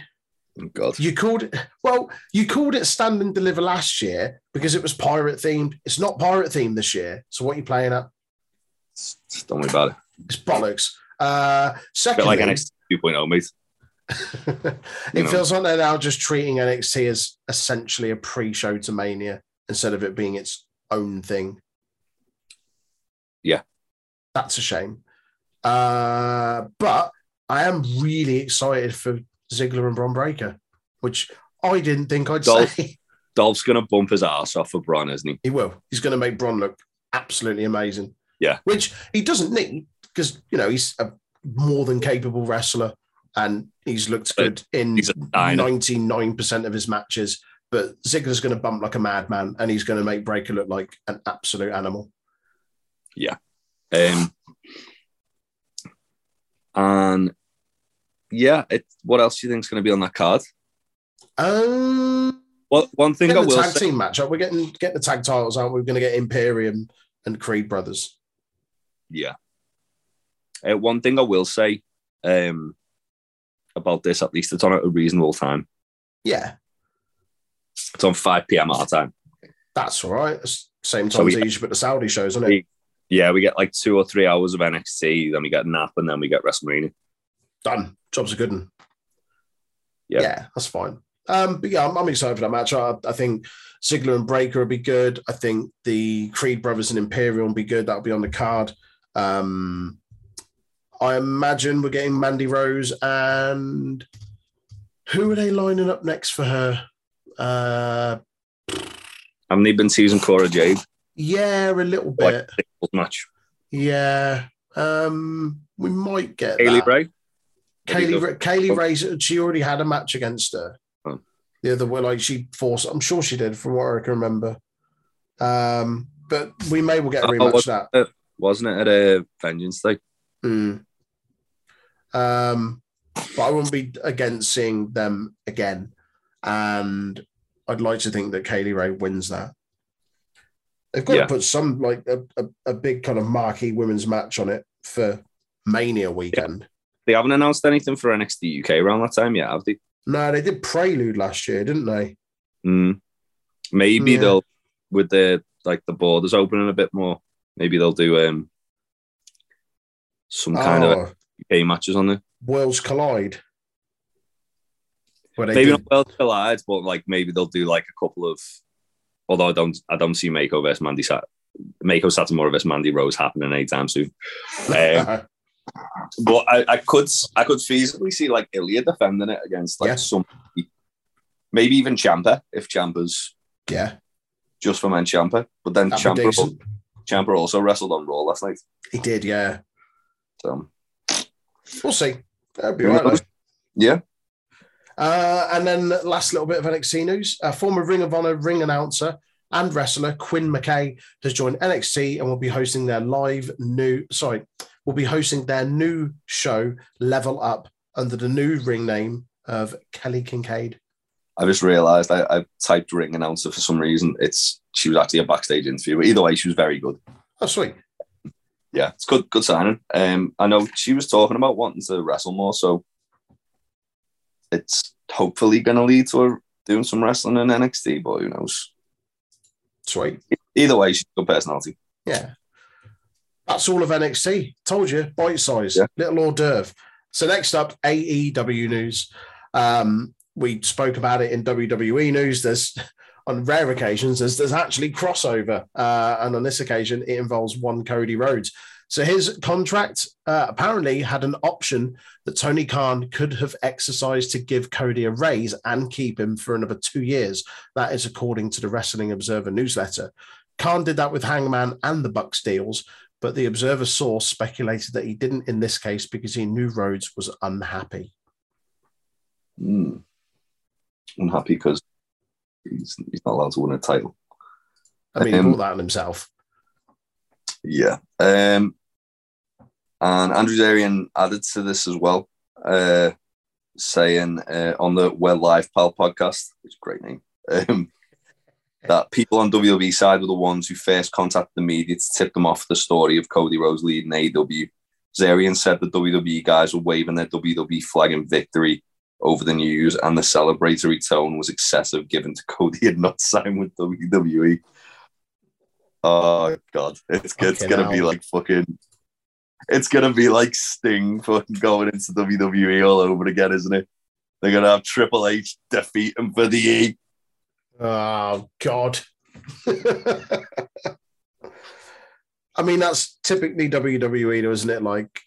Oh, God, you called it well. You called it Stand and Deliver last year because it was pirate themed. It's not pirate themed this year. So what are you playing at? don't worry about it. It's bollocks. Uh, secondly, like NXT 2.0, mate. it know. feels like they're now just treating NXT as essentially a pre-show to Mania instead of it being its own thing. Yeah. that's a shame. Uh, but I am really excited for Ziggler and Bron Breaker. which I didn't think I'd Dolph. say. Dolph's gonna bump his ass off for Bron, isn't he? He will. He's going to make Bron look absolutely amazing. Yeah. Which he doesn't need because, you know, he's a more than capable wrestler and he's looked good in He's 99% of his matches. But Ziggler's going to bump like a madman and he's going to make Breaker look like an absolute animal. Yeah, um, and yeah, it, what else do you think is going to be on that card? Um, Well, one thing I the will tag say, team match. We're getting get the tag titles, aren't we? We're going to get Imperium and Creed Brothers. yeah, uh, one thing I will say um, about this, at least it's on at a reasonable time. Yeah, It's on five p.m. our time. that's all right. It's same So time we- as usual, but the Saudi shows, isn't it? We- Yeah, we get like two or three hours of NXT, then we get nap, and then we get WrestleMania. Done. Job's a good one. Yeah. that's fine. Um, but yeah, I'm, I'm excited for that match. I, I think Ziggler and Breaker will be good. I think the Creed brothers and Imperium will be good. That'll be on the card. Um, I imagine we're getting Mandy Rose and who are they lining up next for her? Uh, Haven't they been teasing Cora Jade yeah, a little bit. singles match? Yeah. Um, we might get Haley that. Ray. Kaylee, Ra- Kaylee Oh. Ray, she already had a match against her. Oh. The other way, like she forced, I'm sure she did, from what I can remember. Um, but we may well get a Oh, rematch of that. wasn't it at a Vengeance Day? Mm. Um, but I wouldn't be against seeing them again, and I'd like to think that Kay Lee Ray wins that. They've got Yeah. to put some like a, a, a big kind of marquee women's match on it for Mania weekend. They haven't announced anything for NXT UK around that time yet, have they? No, they did Prelude last year, didn't they? Mm. Maybe Yeah. they'll with the like the borders opening a bit more. Maybe they'll do um some kind of Oh, UK matches on there. Worlds Collide. Maybe did- not World Collide, but like maybe they'll do like a couple of. Although I don't, I don't see Meiko versus Mandy Sat, Meiko Satomura versus Mandy Rose happening anytime soon. Um, but I, I could, I could feasibly see like Ilja defending it against like Yeah. some, maybe even Ciampa if Ciampa's yeah, just for men Ciampa. But then Ciampa. Ciampa also wrestled on Raw last night. He did, yeah. So We'll see. That'd be right. yeah, Uh, and then last little bit of NXT news. Uh, former Ring of Honor ring announcer and wrestler Quinn McKay has joined NXT and will be hosting their live new, sorry, will be hosting their new show, Level Up, under the new ring name of Kelly Kincaid. I just realised I, I typed ring announcer for some reason. It's she was actually a backstage interview. But either way, she was very good. Oh, sweet. Yeah, it's good, good signing. Um, I know she was talking about wanting to wrestle more, so it's hopefully going to lead to her doing some wrestling in NXT. But who knows? Sweet. Either way, she's a good personality. Yeah. That's all of NXT. Told you, bite size, Yeah. little hors d'oeuvre. So next up, AEW news. Um, we spoke about it in WWE news. There's on rare occasions there's there's actually crossover, uh, and on this occasion it involves one Cody Rhodes. So his contract uh, apparently had an option that Tony Khan could have exercised to give Cody a raise and keep him for another two years. That is according to the Wrestling Observer newsletter. Khan did that with Hangman and the Bucks deals, but the Observer source speculated that he didn't in this case because he knew Rhodes was unhappy. Hmm. Unhappy because he's, he's not allowed to win a title. I mean, he Um, brought that on himself. Yeah. Um, and Andrew Zarian added to this as well, uh, saying uh, on the Well Live Pal podcast, which is a great name, um, that people on WWE side were the ones who first contacted the media to tip them off the story of Cody Rhodes leading AEW. Zarian said the WWE guys were waving their WWE flag in victory over the news, and the celebratory tone was excessive given to Cody had not signed with WWE. Oh god, it's, it's gonna be like fucking. It's gonna be like Sting fucking going into WWE all over again, isn't it? They're gonna have Triple H defeat him for the E. Oh God. I mean, that's typically WWE, though, isn't it? Like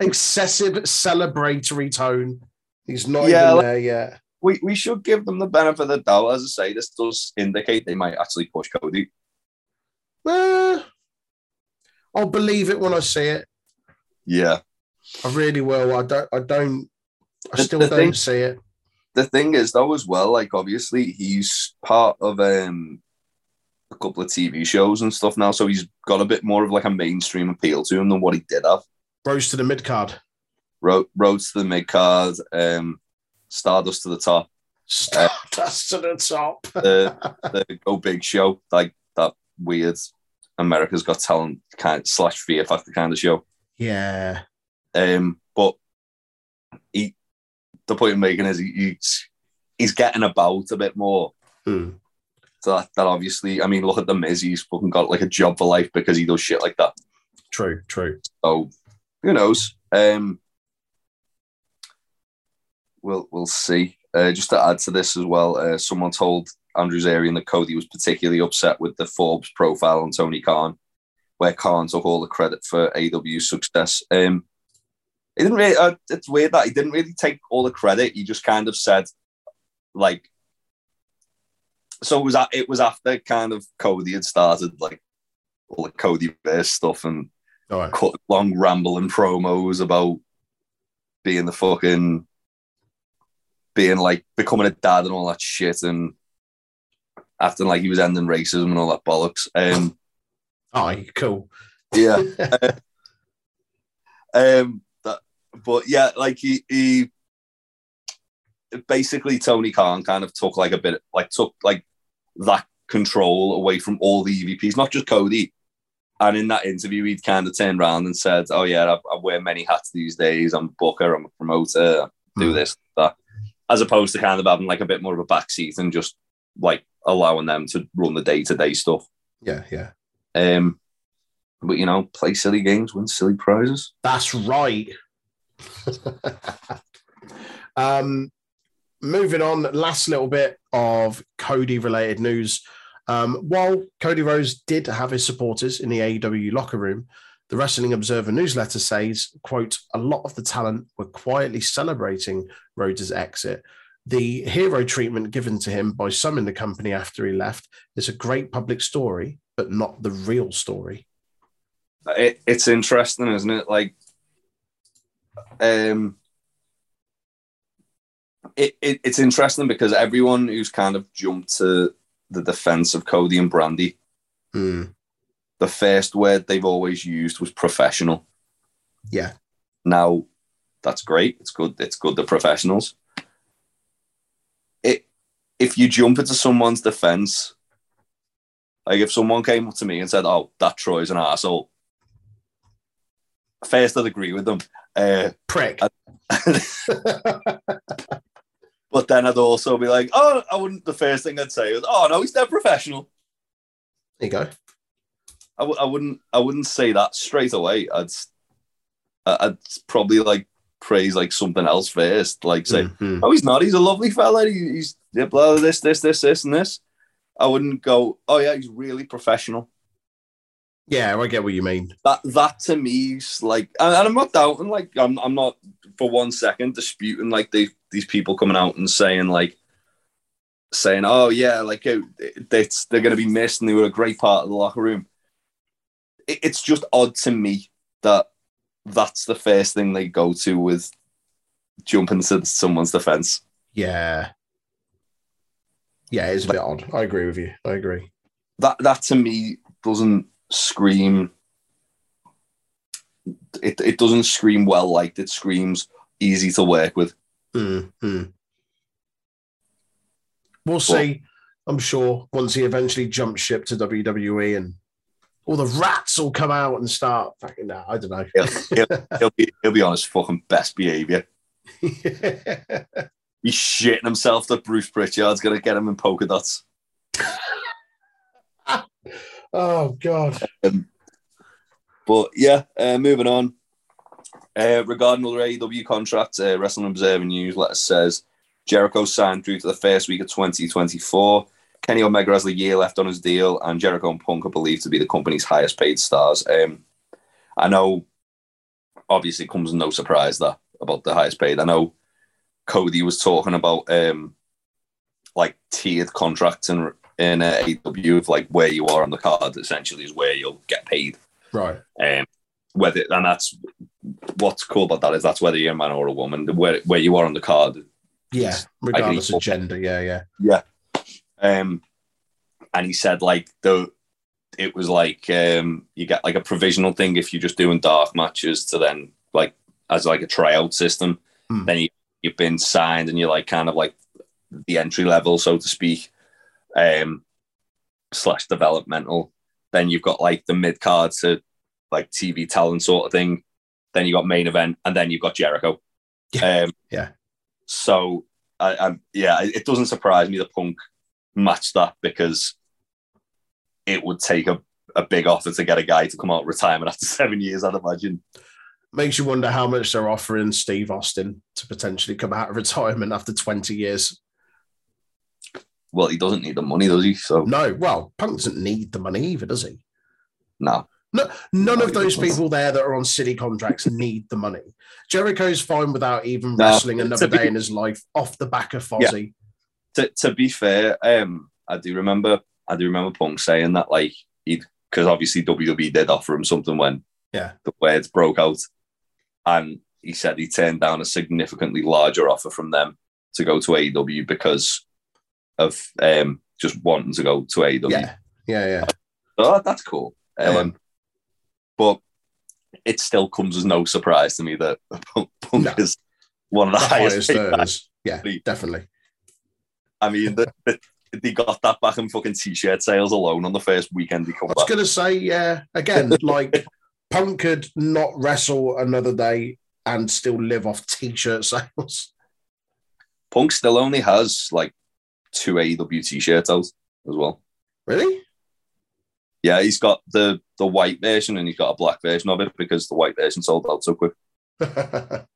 excessive celebratory tone. He's not Yeah, even like- there yet. we, we should give them the benefit of the doubt. As I say, this does indicate they might actually push Cody. Uh, I'll believe it when I see it. Yeah. I really will. I don't. I don't. I The- still the don't thing- see it. The thing is, though, as well, like obviously he's part of um a couple of TV shows and stuff now, so he's got a bit more of like a mainstream appeal to him than what he did have. Rose to the mid card. Road, roads to the mid card, um, Stardust to the top, Stardust to the top. the the Go Big show, like that weird America's Got Talent kind of slash Fear Factor kind of show. yeah. Um, but he, the point I'm making is he, he's he's getting about a bit more. Hmm. So that, that obviously, I mean, look at the Miz. He's fucking got like a job for life because he does shit like that. True. True. So who knows? Um, we'll we'll see. Uh, just to add to this as well, uh, someone told Andrew Zarian that Cody was particularly upset with the Forbes profile on Tony Khan, where Khan took all the credit for AW's success. Um, he didn't really. Uh, it's weird that he didn't really take all the credit. He just kind of said, like, so it was it was after kind of Cody had started like all the Cody verse stuff and right. cut long rambling promos about being the fucking being like becoming a dad and all that shit and acting like he was ending racism and all that bollocks. Um, Oh, cool. yeah. um, that, but yeah, like he, he basically Tony Khan kind of took like a bit, like took like that control away from all the EVPs, not just Cody. And in that interview, he'd kind of turned around and said, "Oh yeah, I, I wear many hats these days. I'm a booker. I'm a promoter. I do Hmm. this, that." As opposed to kind of having like a bit more of a backseat and just like allowing them to run the day to day stuff. Yeah. Yeah. Um, but you know, play silly games, win silly prizes. That's right. um, moving on, last little bit of Cody related news. Um, while Cody Rhodes did have his supporters in the AEW locker room, the Wrestling Observer newsletter says, quote, a lot of the talent were quietly celebrating Rhodes' exit. The hero treatment given to him by some in the company after he left is a great public story, but not the real story. It, it's interesting, isn't it? Like, um, it, it it's interesting because everyone who's kind of jumped to the defense of Cody and Brandi, Hmm. the first word they've always used was professional. Yeah. Now, that's great. It's good. It's good. The professionals. It if you jump into someone's defense, like if someone came up to me and said, "Oh, that Troy's an asshole," first I'd agree with them. Uh, Prick. but then I'd also be like, "Oh, I wouldn't." The first thing I'd say is, "Oh no, he's dead professional." There you go. I w- I wouldn't I wouldn't say that straight away. I'd I'd probably like praise like something else first, like say, Mhm. "Oh, he's not. He's a lovely fella. He's yeah, blah this this this this and this." I wouldn't go, "Oh yeah, he's really professional." Yeah, I get what you mean. That that to me is like, and, and I'm not doubting. Like, I'm I'm not for one second disputing like they, these people coming out and saying like saying, "Oh yeah, like it, it's, they're going to be missed and they were a great part of the locker room." It, it's just odd to me that that's the first thing they go to with jumping to someone's defense. Yeah. Yeah, it's a bit odd. I agree with you. I agree. That that to me doesn't scream. It it doesn't scream well liked. It screams easy to work with. Mm, mm. We'll see. I'm sure once he eventually jumps ship to WWE and all the rats will come out and start fucking that. I don't know. He'll, he'll, he'll be he'll be on his fucking best behavior. He's shitting himself that Bruce Pritchard's gonna get him in polka dots. oh God. Um, but yeah, uh, moving on. Uh, regarding other AEW contracts, uh, Wrestling Observer newsletter says Jericho signed through to the first week of 2024. Kenny Omega has a year left on his deal, and Jericho and Punk are believed to be the company's highest paid stars. Um, I know, obviously, it comes no surprise that about the highest paid. I know Cody was talking about um, like tiered contracts in in uh, AW of like where you are on the card essentially is where you'll get paid. Right. Um, whether and that's what's cool about that is that's whether you're a man or a woman. Where where you are on the card Yeah. Regardless of gender. Yeah. Yeah. Yeah. Um, and he said like the it was like um, you get like a provisional thing if you're just doing dark matches to then like as like a tryout system. Hmm. Then you you've been signed and you're like kind of like the entry level, so to speak, um, slash developmental. Then you've got like the mid card to like TV talent sort of thing. Then you got main event, and then you've got Jericho. Um, Yeah. So I, I yeah, it doesn't surprise me that Punk matched that because it would take a, a big offer to get a guy to come out of retirement after seven years, I'd imagine. Makes you wonder how much they're offering Steve Austin to potentially come out of retirement after 20 years. Well, he doesn't need the money, does he? So No, well, Punk doesn't need the money either, does he? no. No, none of those people there that are on city contracts need the money. Jericho's fine without even No, wrestling another to be- day in his life off the back of Yeah. Fozzy. To, to be fair, um, I do remember I do remember Punk saying that like he because obviously WWE did offer him something when Yeah. the words broke out, and he said he turned down a significantly larger offer from them to go to AEW because of um, just wanting to go to AEW. Yeah, yeah, yeah. Oh, that's cool. Um, man. But it still comes as no surprise to me that Punk No. is one of the, The highest. highest. Yeah, definitely. I mean, the, the, they got that back in fucking t-shirt sales alone on the first weekend he come I was going to say, yeah, again, like Punk could not wrestle another day and still live off t shirt sales. Punk still only has like two AEW t-shirts out as well. Really? Yeah, he's got the the white version and he's got a black version of it because the white version sold out so quick.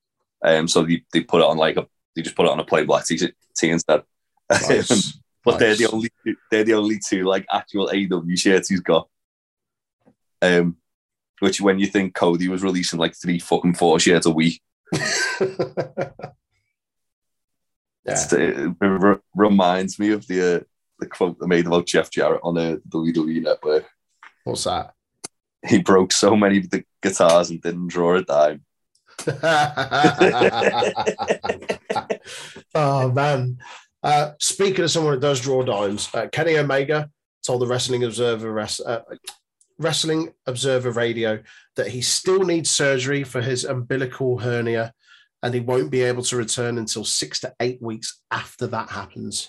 Um, so they, they put it on like a they just put it on a plain black t tee instead. Nice. But they're the only they're the only two like actual AEW shirts he's got. Um, which when you think Cody was releasing like three fucking four shirts a week, yeah. it re- reminds me of the uh, the quote they made about Jeff Jarrett on the WWE Network. What's that? He broke so many of the guitars and didn't draw a dime. oh man. Uh, speaking of someone that does draw dimes, uh, Kenny Omega told the Wrestling Observer Res- uh, Wrestling Observer Radio that he still needs surgery for his umbilical hernia, and he won't be able to return until six to eight weeks after that happens.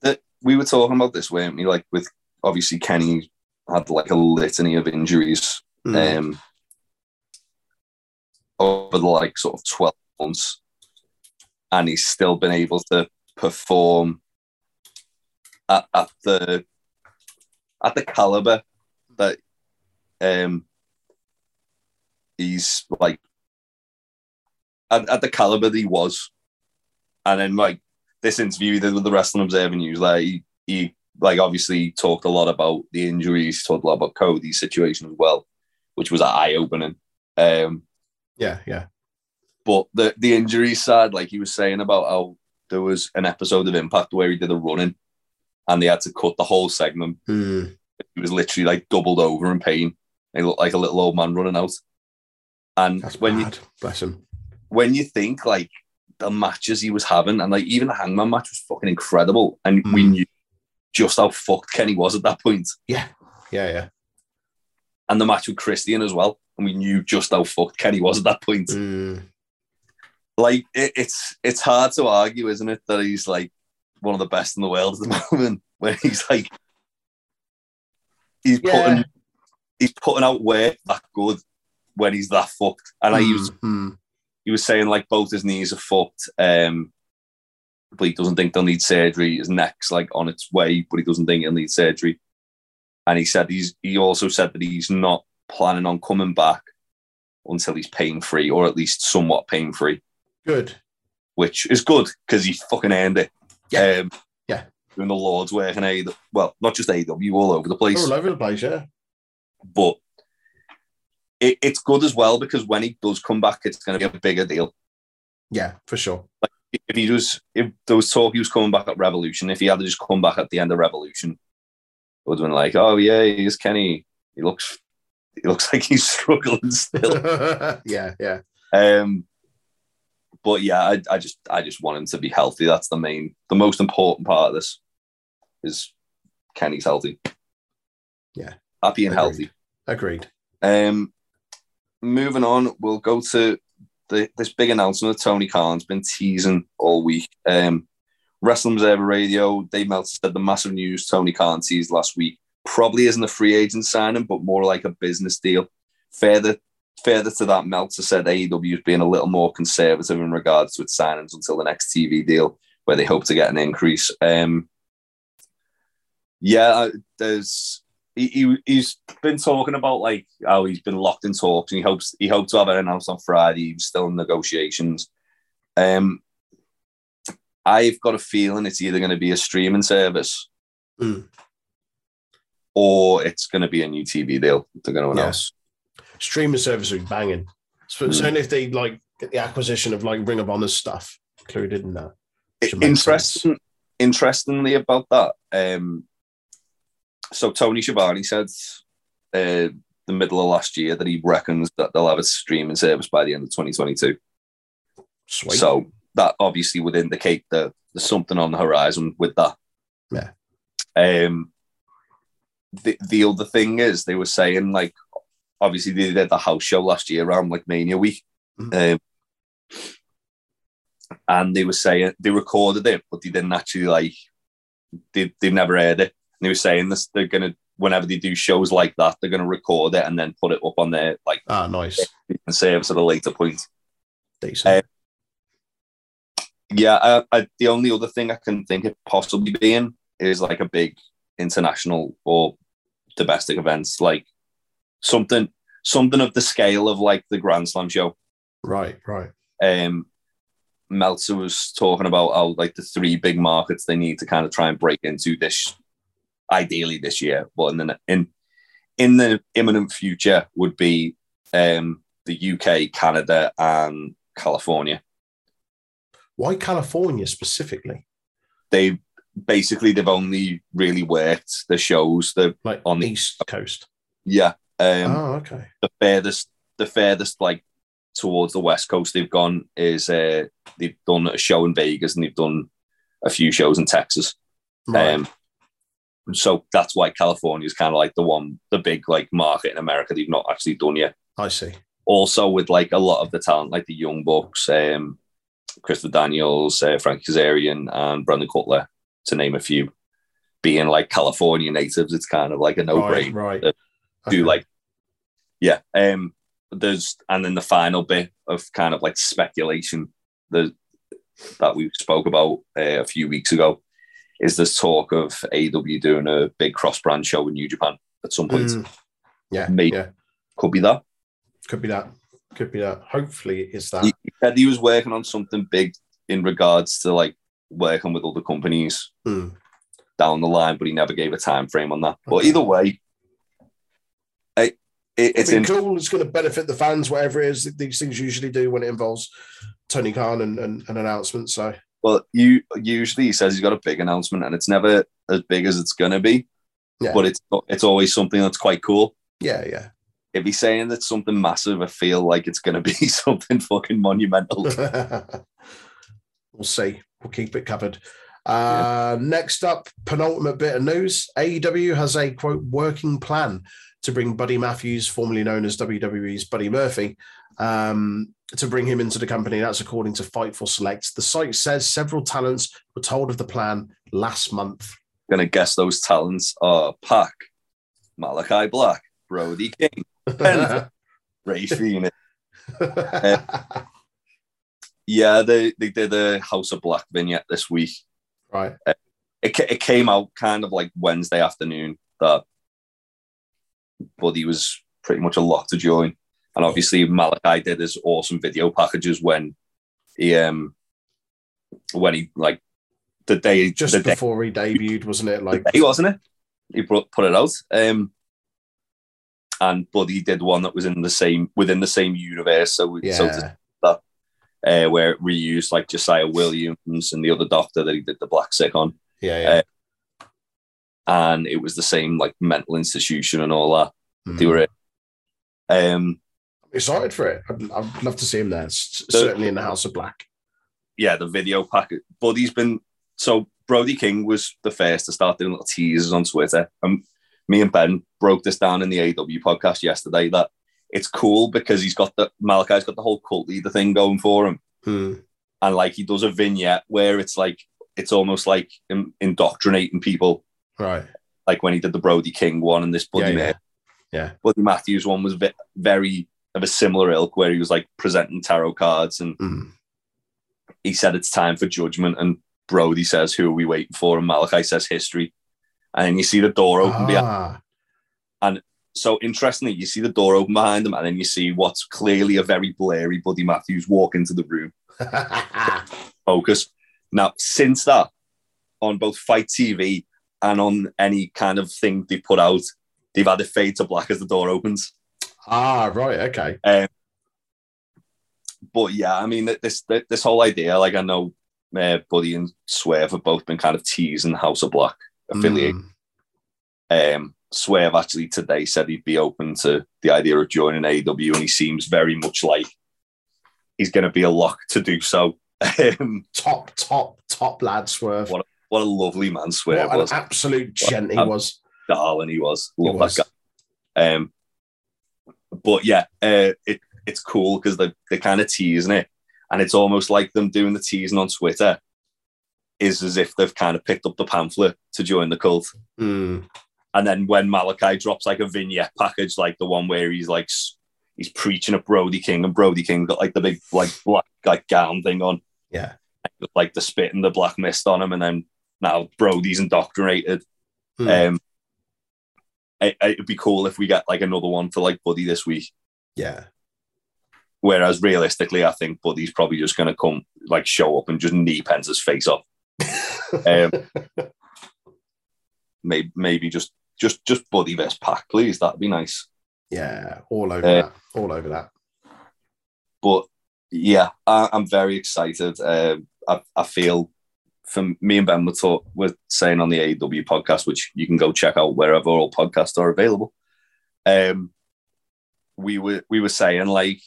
That we were talking about this, weren't we? Like with obviously Kenny had like a litany of injuries Mm. um, over the like sort of 12 months. And he's still been able to perform at, at the at the caliber that um he's like at, at the caliber that he was. And then like this interview he did with the Wrestling Observer News, like he, he like obviously talked a lot about the injuries, talked a lot about Cody's situation as well, which was eye opening. Um, yeah, yeah. but the the injury side, like he was saying about how there was an episode of Impact where he did a running, and they had to cut the whole segment. Mm. He was literally like doubled over in pain. He looked like a little old man running out. And That's when you bad. Bless him. when you think like the matches he was having, and like even the Hangman match was fucking incredible, and we Mm. knew just how fucked Kenny was at that point, Yeah, yeah, yeah. and the match with Christian as well, and we knew just how fucked Kenny was at that point. Mm. like it, it's it's hard to argue, isn't it, that he's like one of the best in the world at the moment. When he's like he's Yeah. putting he's putting out work that good when he's that fucked. And like, he was Mm, he was saying like both his knees are fucked. Um, he doesn't think they'll need surgery. His neck's like on its way, but he doesn't think he'll need surgery. And he said he's he also said that he's not planning on coming back until he's pain free, or at least somewhat pain free. Good. which is good because he fucking earned it. Yeah. Um, Yeah. Doing the Lord's work and A, well, not just AW, all over the place, All over the place, yeah. but it, it's good as well because when he does come back, it's going to be a bigger deal. Yeah, for sure. If he was, if there was talk he was coming back at Revolution, if he had to just come back at the end of Revolution, it would have been like, oh yeah, he's Kenny. He looks, he looks like he's struggling still. yeah, yeah. Um, but yeah, I, I just, I just want him to be healthy. That's the main, the most important part of this is Kenny's healthy. Yeah. happy and Agreed. healthy. Agreed. Um, moving on, we'll go to the, this big announcement that Tony Khan's been teasing all week. Um, Wrestling Observer Radio, Dave Meltzer said the massive news Tony Khan teased last week probably isn't a free agent signing, but more like a business deal. Further, further to that, Meltzer said AEW is being a little more conservative in regards to its signings until the next TV deal, where they hope to get an increase. Um, yeah, there's he, he he's been talking about like how he's been locked in talks and he hopes he hopes to have it announced on Friday. He's still in negotiations. Um, I've got a feeling it's either going to be a streaming service Mm. or it's going to be a new TV deal they're going to announce. Streaming service would be banging. So, Mm. Certainly if they like get the acquisition of like Ring of Honor stuff included in that. Interesting, interestingly about that, um, so Tony Schiavone said uh, the middle of last year that he reckons that they'll have a streaming service by the end of 2022. Sweet. So that obviously would indicate that there's something on the horizon with that. Yeah. Um. The the other thing is they were saying like obviously they did the house show last year around like Mania week. Um, and they were saying they recorded it, but they didn't actually like they they've never aired it. And they were saying this they're gonna whenever they do shows like that, they're gonna record it and then put it up on their like ah, nice. And service at a later point. Decent. Yeah, I, I, the only other thing I can think of possibly being is like a big international or domestic events, like something something of the scale of like the Grand Slam show. right, right. Um, Meltzer was talking about how like the three big markets they need to kind of try and break into this, ideally this year, but in the in in the imminent future would be um, the UK, Canada, and California. Why California specifically? They basically they've only really worked the shows that Like On the East Coast. yeah um, oh, okay. the furthest the furthest like towards the west coast they've gone is uh, they've done a show in Vegas and they've done a few shows in Texas. Right. Um, so that's why California is kind of like the one, the big like market in America they've not actually done yet. I see. Also with like a lot of the talent, like the Young Bucks, um, Christopher Daniels, uh, Frank Kazarian, and Brandon Cutler, to name a few, being like California natives, it's kind of like a no right, brainer right. do Okay. like yeah um there's and then the final bit of kind of like speculation the that we spoke about uh, a few weeks ago is this talk of AEW doing a big cross brand show in New Japan at some point. Mm. Yeah, Maybe. yeah. Could be that. Could be that. Could be that. Hopefully, it's that. He said he was working on something big in regards to like working with other companies Mm. down the line, but he never gave a time frame on that. But either way, I, it, it's in, cool. It's going to benefit the fans, whatever it is these things usually do when it involves Tony Khan and, and an announcement. So, Well, you usually he says he's got a big announcement, and it's never as big as it's gonna be. Yeah. But it's it's always something that's quite cool. yeah, yeah. If he's saying that something massive, I feel like it's gonna be something fucking monumental. we'll see. We'll keep it covered. Uh, Next up, penultimate bit of news AEW has a quote working plan to bring Buddy Matthews, formerly known as WWE's Buddy Murphy, um, to bring him into the company. That's according to Fightful Select. The site says several talents were told of the plan last month. gonna guess those talents are Pac, Malachi Black, Brody King, Rey Fénix. Um, yeah, they they did a House of Black vignette this week. right. Uh, it it came out kind of like Wednesday afternoon that Buddy was pretty much a lock to join. And obviously Malachi did his awesome video packages when he um when he like the day Just the day before he debuted, wasn't it? Like, he wasn't it? He brought, put it out. Um and Buddy did one that was in the same within the same universe. So, we so to yeah. uh, where it reused like Josiah Williams and the other doctor that he did the black sick on, Yeah, yeah. and it was the same like mental institution and all that. They Mm. were. Um, I'm excited for it. I'd, I'd love to see him there. The- certainly in the House of Black. yeah, the video packet. Buddy's been so Brody King was the first to start doing little teasers on Twitter. And me and Ben broke this down in the AEW podcast yesterday that it's cool because he's got the Malachi's got the whole cult leader thing going for him. Mm. And like he does a vignette where it's like it's almost like indoctrinating people, Right. like when he did the Brody King one and this Buddy Yeah, yeah. Yeah. Buddy Matthews one was ve- very of a similar ilk where he was like presenting tarot cards and Mm. he said it's time for judgment, and Brody says, "Who are we waiting for?" And Malachi says, "History." And then you see the door open. behind. Ah, So interestingly, you see the door open behind him, and then you see what's clearly a very blurry Buddy Matthews walk into the room. Focus. Now, since that, on both Fight TV and on any kind of thing they put out, they've had it fade to black as the door opens. Ah, right. Okay. Um, But yeah, I mean, this this whole idea, like I know, uh, Buddy and Swerve have both been kind of teasing House of Black affiliate. Mm. Um, Swerve actually today said he'd be open to the idea of joining AEW, and he seems very much like he's going to be a lock to do so. Um, Top, top, top lad swerve. What what a lovely man Swerve What was, an absolute gent he was. darling he was. He Love was. that guy. Um, but yeah, uh, it it's cool because they they're kind of teasing it, and it's almost like them doing the teasing on Twitter is as if they've kind of picked up the pamphlet to join the cult. Mm. And then when Malachi drops like a vignette package, like the one where he's like he's preaching at Brody King, and Brody King got like the big like black like gown thing on, Yeah. like the spit and the black mist on him, and then now Brody's indoctrinated. Mm. Um, it, it'd be cool if we get like another one for like Buddy this week. yeah. Whereas realistically, I think Buddy's probably just going to come like show up and just knee Pence's face off. Um, maybe maybe just just just Buddy versus Pac, please. That'd be nice. yeah. All over Uh, that. All over that. but yeah, I, I'm very excited. Um, I, I feel from me and Ben were, talk, were saying on the AEW podcast, which you can go check out wherever all podcasts are available. Um, we were we were saying like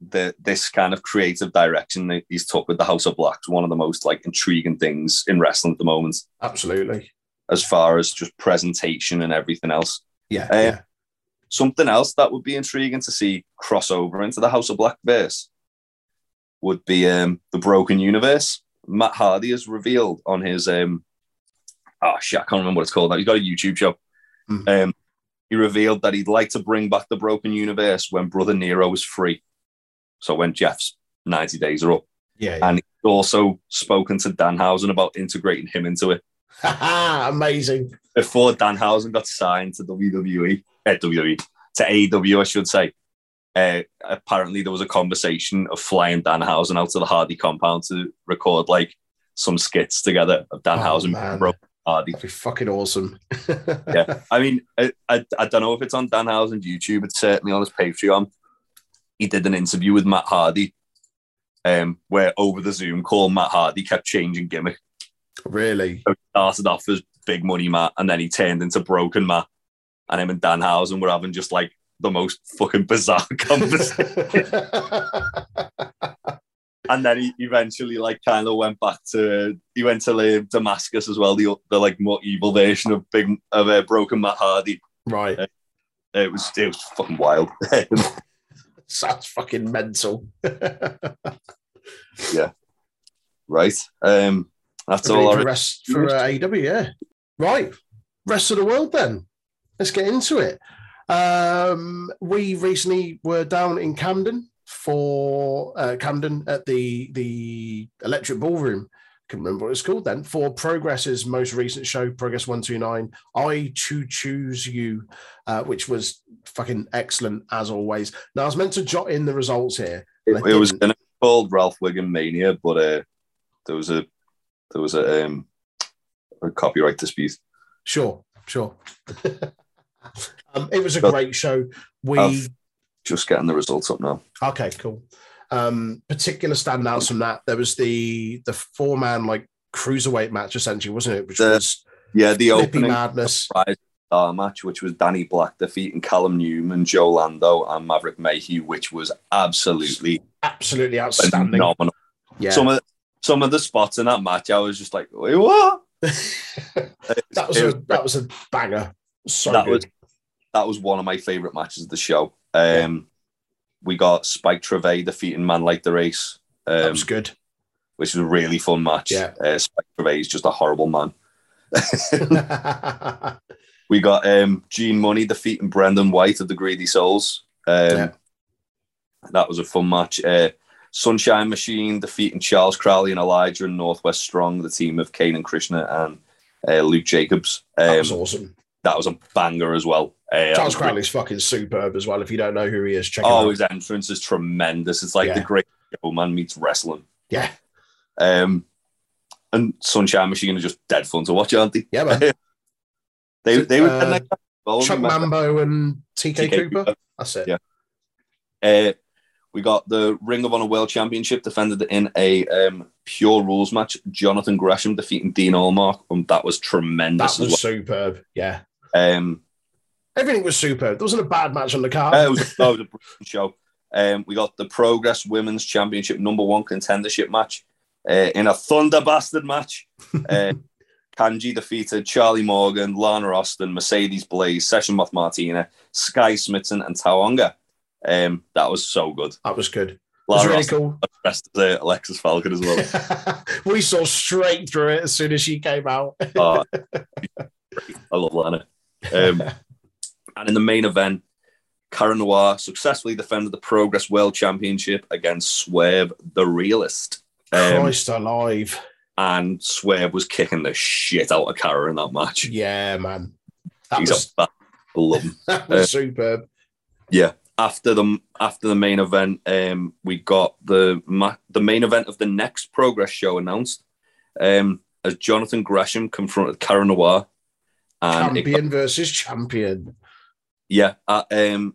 the this kind of creative direction that he's took with the House of Black is one of the most like intriguing things in wrestling at the moment, Absolutely. as far as just presentation and everything else. Yeah. Uh, yeah. Something else that would be intriguing to see crossover into the House of Black verse would be um, the Broken Universe. Matt Hardy has revealed on his um, oh shit, I can't remember what it's called now. He's got a YouTube show. Mhm. Um, he revealed that he'd like to bring back the Broken Universe when Brother Nero was free. So when Jeff's 90 days are up. Yeah. yeah. And he's also spoken to Danhausen about integrating him into it. Amazing. before Danhausen got signed to WWE, uh, WWE to AEW, I should say. Uh, apparently, there was a conversation of flying Danhausen out to the Hardy compound to record like some skits together of Danhausen Oh, being Hardy. That'd be fucking awesome. Yeah. I mean, I, I, I don't know if it's on Danhausen's YouTube. It's certainly on his Patreon. He did an interview with Matt Hardy, um, where over the Zoom call, Matt Hardy kept changing gimmick. really. So he started off as Big Money Matt, and then he turned into Broken Matt. And him and Danhausen were having just like the most fucking bizarre conversation. and then he eventually like kind of went back to he went to like, Damascus as well, the the like more evil version of Big of uh, Broken Matt Hardy. right. It was it was fucking wild. Sounds fucking mental. Yeah. Right. Um, that's Ready all. for I rest for uh, AEW, yeah. Right. Rest of the world then. Let's get into it. Um, we recently were down in Camden for uh, Camden at the the Electric Ballroom. Couldn't remember what it's called then. For Progress's most recent show, Progress One Two Nine. I Choo Choose You, uh, which was fucking excellent as always. Now I was meant to jot in the results here. it, it was called Ralph Wiggum Mania, but uh, there was a there was a um a copyright dispute. Sure, sure. um, it was a But- great show. We I've- Just getting the results up now. okay, cool. Um, particular standouts from that, there was the the four man like cruiserweight match essentially, wasn't it? Which The was Yeah, the opening Madness. surprise star match, which was Danny Black defeating Callum Newman, Joe Lando, and Maverick Mayhew, which was absolutely Absolutely outstanding. phenomenal. Yeah, Some of some of the spots in that match, I was just like, wait, what? that was a that was a banger. So that good. was that was one of my favorite matches of the show. Um, we got Spike Trivet defeating Man Like DeReiss, that um, was good. which was a really fun match. Yeah. Uh, Spike Trivet is just a horrible man. We got um, Gene Munny defeating Brendan White of the Greedy Souls. Um, Yeah. That was a fun match. Uh, Sunshine Machine defeating Charles Crowley and Elijah and Northwest Strong, the team of Kane and Krishna and uh, Luke Jacobs. Um, that was awesome. That was a banger as well. Uh, Charles Crowley's fucking superb as well. If you don't know who he is, check Oh, out. his entrance is tremendous. It's like Yeah. the great showman meets wrestling. Yeah, Um, and Sunshine Machine are just dead fun to watch, aren't they? yeah, man. They they were Uh, like. Well, Chuck Mambo and TK, TK Cooper. Cooper. That's it. Yeah. Uh, we got the Ring of Honor World Championship defended in a um, pure rules match. Jonathan Gresham defeating Dean Allmark, and that was tremendous That was as superb. Yeah, well. Um, everything was superb. There wasn't a bad match on the card. uh, it, was, that was a brilliant show. Um, we got the Progress Women's Championship number one contendership match uh, in a Thunder Bastard match. Uh, Kanji defeated Charlie Morgan, Lana Austin, Mercedes Blaze, Session Moth Martina, Skye Smitten, and Tawanga. Um, that was so good. that was good. Lana really Austin cool. dressed as uh, Alexis Falcon as well. we saw straight through it as soon as she came out. Oh, I love Lana. Um, and in the main event, Cara Noir successfully defended the Progress World Championship against Swerve the Realist. Um, Christ alive. and Swerve was kicking the shit out of Cara in that match. Yeah, man. That He's was, a love that was uh, superb. Yeah. After the after the main event, um, we got the ma- the main event of the next Progress show announced. Um, as Jonathan Gresham confronted Cara Noir, and it Champion versus champion. Yeah, at um,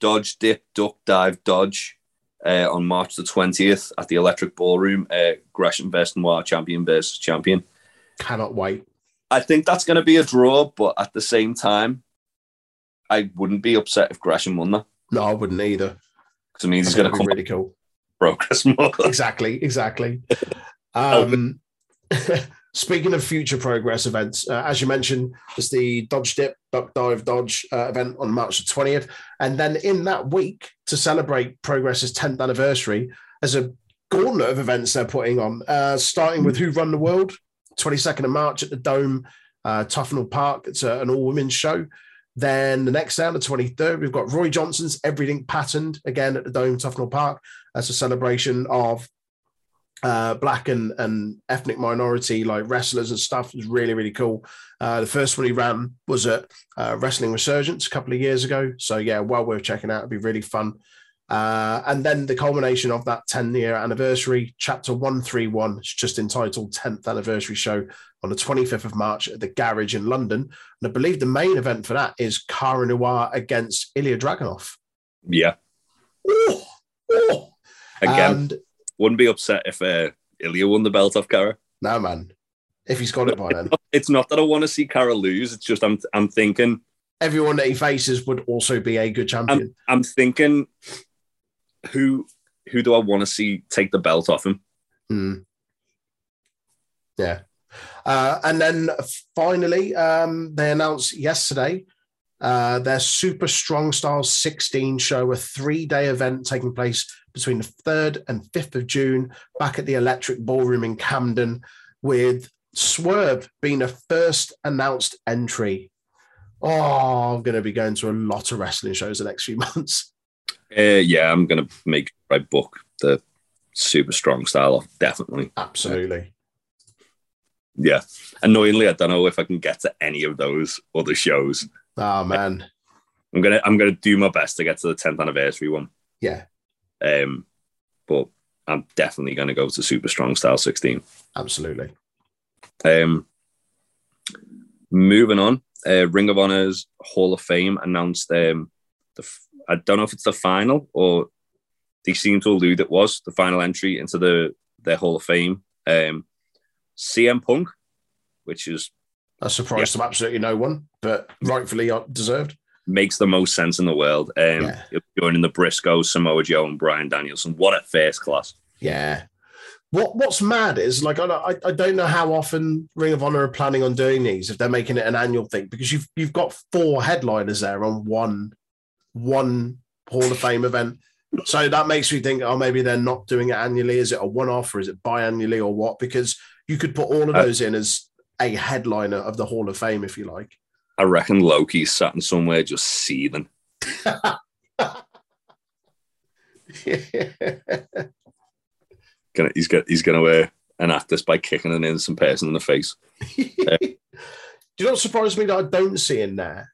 Dodge Dip Duck Dive Dodge uh, on March the 20th at the Electric Ballroom. Uh, Gresham versus Noir champion versus champion. Cannot wait. I think that's going to be a draw, but at the same time, I wouldn't be upset if Gresham won that No, I wouldn't either. because it means he's going to be come really cool. progress more. Exactly, exactly. Um, speaking of future progress events, uh, as you mentioned, there's the Dodge Dip Duck Dive Dodge uh, event on March the 20th. And then in that week, to celebrate Progress's 10th anniversary, there's a gauntlet of events they're putting on, uh, starting with Who Run the World, 22nd of March at the Dome, uh, Tufnell Park. It's a, an all women's show. Then the next day, on the 23rd, we've got Roy Johnson's Everything Patterned again at the Dome, Tufnell Park. That's a celebration of uh, black and, and ethnic minority like wrestlers and stuff. It was really, really cool. Uh, the first one he ran was at uh, Wrestling Resurgence a couple of years ago. So, yeah, well worth checking out. It'd be really fun. Uh, and then the culmination of that 10 year anniversary, chapter 131, it's just entitled 10th Anniversary Show on the 25th of March at the Garage in London. And I believe the main event for that is Cara Noir against Ilya Dragunov. yeah. Oh, oh. Again, And wouldn't be upset if uh, Ilya won the belt off Cara. no, man, if he's got it by then, It's not that I want to see Cara lose. It's just I'm I'm thinking everyone that he faces would also be a good champion. I'm thinking who who do I want to see take the belt off him? Hmm. Yeah. Uh, and then finally, um, they announced yesterday uh, their Super Strong Styles 16 show, a three day event taking place between the 3rd and 5th of June back at the Electric Ballroom in Camden, with Swerve being the first announced entry. Oh, I'm going to be going to a lot of wrestling shows the next few months. Uh, yeah, I'm gonna make my book the super strong style off definitely. Absolutely. Yeah. Annoyingly, I don't know if I can get to any of those other shows. Oh, man. I'm gonna I'm gonna do my best to get to the 10th anniversary one. Yeah, Um, but I'm definitely gonna go to Super Strong Style 16. absolutely. Um, moving on, uh, Ring of Honor's Hall of Fame announced um, the f- I don't know if it's the final or they seem to allude it was the final entry into the their Hall of Fame. Um, CM Punk, which is A surprise to absolutely no one, but rightfully deserved. makes the most sense in the world. Um, Yeah. joining the Briscoe, Samoa Joe, and Bryan Danielson. What a first class! Yeah. What What's mad is like I don't- I, I don't know how often Ring of Honor are planning on doing these if they're making it an annual thing because you've you've got four headliners there on one one Hall of Fame event. So that makes me think, oh, maybe they're not doing it annually. Is it a one off or is it biannually or what? Because you could put all of Uh, those in as a headliner of the Hall of Fame if you like. I reckon Low Ki's sat in somewhere just seething. Gonna, he's got he's gonna uh, enact this by kicking an innocent person in the face. Do you know what surprised me that I don't see in there?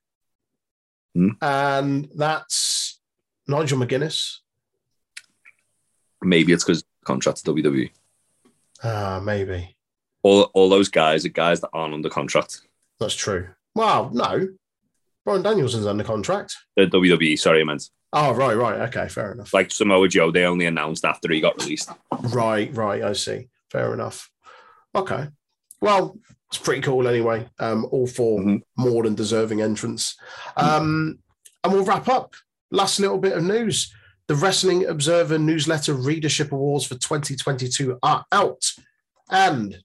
Hmm? And that's Nigel McGuinness. Maybe it's because contract to WWE. Ah, maybe. All all those guys are guys that aren't under contract. That's true. Well, no. Bryan Danielson's under contract. The WWE, sorry, I meant Oh, right, right. Okay, fair enough. like Samoa Joe. They only announced after he got released. Right, right. I see. Fair enough. Okay. Well, it's pretty cool anyway. Um, all 4 Mhm. more than deserving entrants. Um, and we'll wrap up. Last little bit of news. The Wrestling Observer Newsletter Readership Awards for 2022 are out. And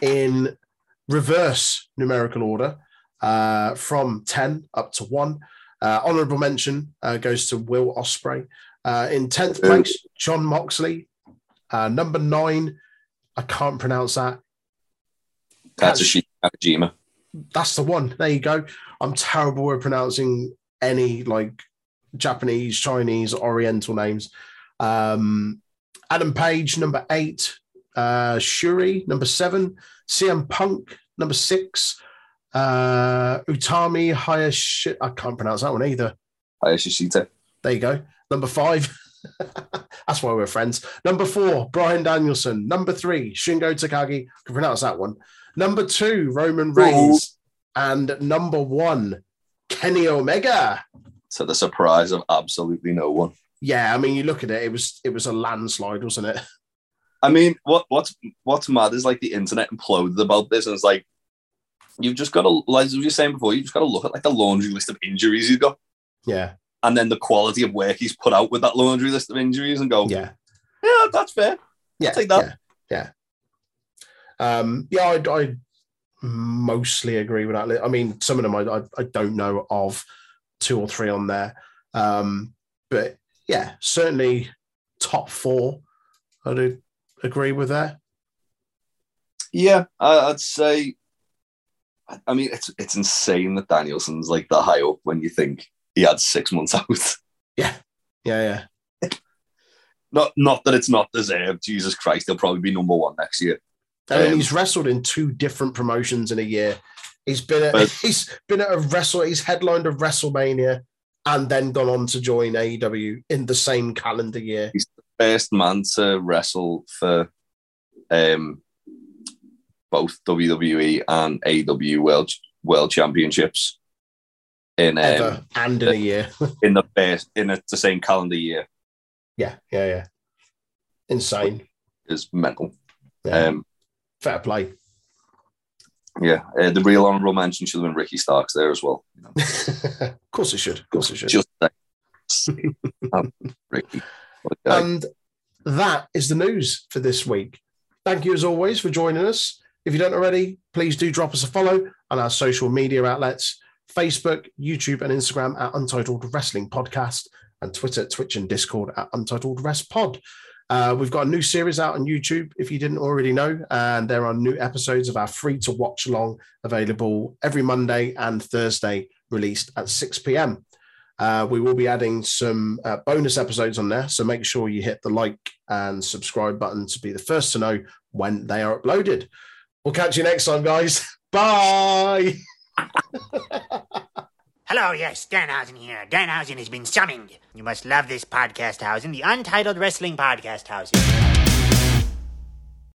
in reverse numerical order, uh, from 10 up to 1. Uh, honorable mention uh, goes to Will Ospreay. Uh, in 10th place, Jon Moxley. Uh, number nine, I can't pronounce that. Katsushi Nakajima. That's the one. There you go. I'm terrible with pronouncing any like Japanese, Chinese, Oriental names. Um, Adam Page, number eight. Uh, Shuri, number seven. CM Punk, number six. Uh, Utami Hayashi. I can't pronounce that one either. Hayashishita. There you go. Number five. That's why we're friends. Number four, Bryan Danielson. Number three, Shingo Takagi. I can pronounce that one. Number two, Roman Reigns. And number one, Kenny Omega. To the surprise of absolutely no one. Yeah, I mean, you look at it; it was it was a landslide, wasn't it? I mean, what what's what's mad is like the internet imploded about this, and it's like you've just got to, like as we were saying before, you just got to look at like the laundry list of injuries he's got, Yeah, and then the quality of work he's put out with that laundry list of injuries, and go, yeah, yeah, that's fair. yeah. take that. Yeah, yeah. Um, yeah, I, I mostly agree with that. I mean, some of them I, I, I don't know of two or three on there, um, but yeah, certainly top four. I'd agree with that. Yeah, I- I'd say. I mean, it's it's insane that Danielson's like that high up when you think he had six months out. Yeah, yeah. Yeah. not not that it's not deserved. Jesus Christ, he'll probably be number one next year. And then Um, he's wrestled in two different promotions in a year. He's been at, But- he's been at a wrestle. He's headlined a WrestleMania and then gone on to join AEW in the same calendar year. First man to wrestle for um, both WWE and AEW World World Championships in um, Ever and in a year. in the first in the, the same calendar year yeah, yeah, yeah. Insane. is mental. Yeah. Um, Fair play. yeah, uh, the real honorable mention should have been Ricky Starks there as well. You know, of course it should. Of course it should. just. Um, Ricky. Guy. And that is the news for this week. Thank you as always for joining us. If you don't already, please do drop us a follow on our social media outlets Facebook, YouTube, and Instagram at Untitled Wrestling Podcast, and Twitter, Twitch, and Discord at Untitled Rest Pod. Uh, we've got a new series out on YouTube, if you didn't already know, and there are new episodes of our free to watch along available every Monday and Thursday, released at 6 p.m. Uh, we will be adding some uh, bonus episodes on there, so make sure you hit the like and subscribe button to be the first to know when they are uploaded. We'll catch you next time, guys. Bye. Hello, yes, Danhausen here. Danhausen has been summoned. You must love this podcast housing, the Untitled Wrestling Podcast housing.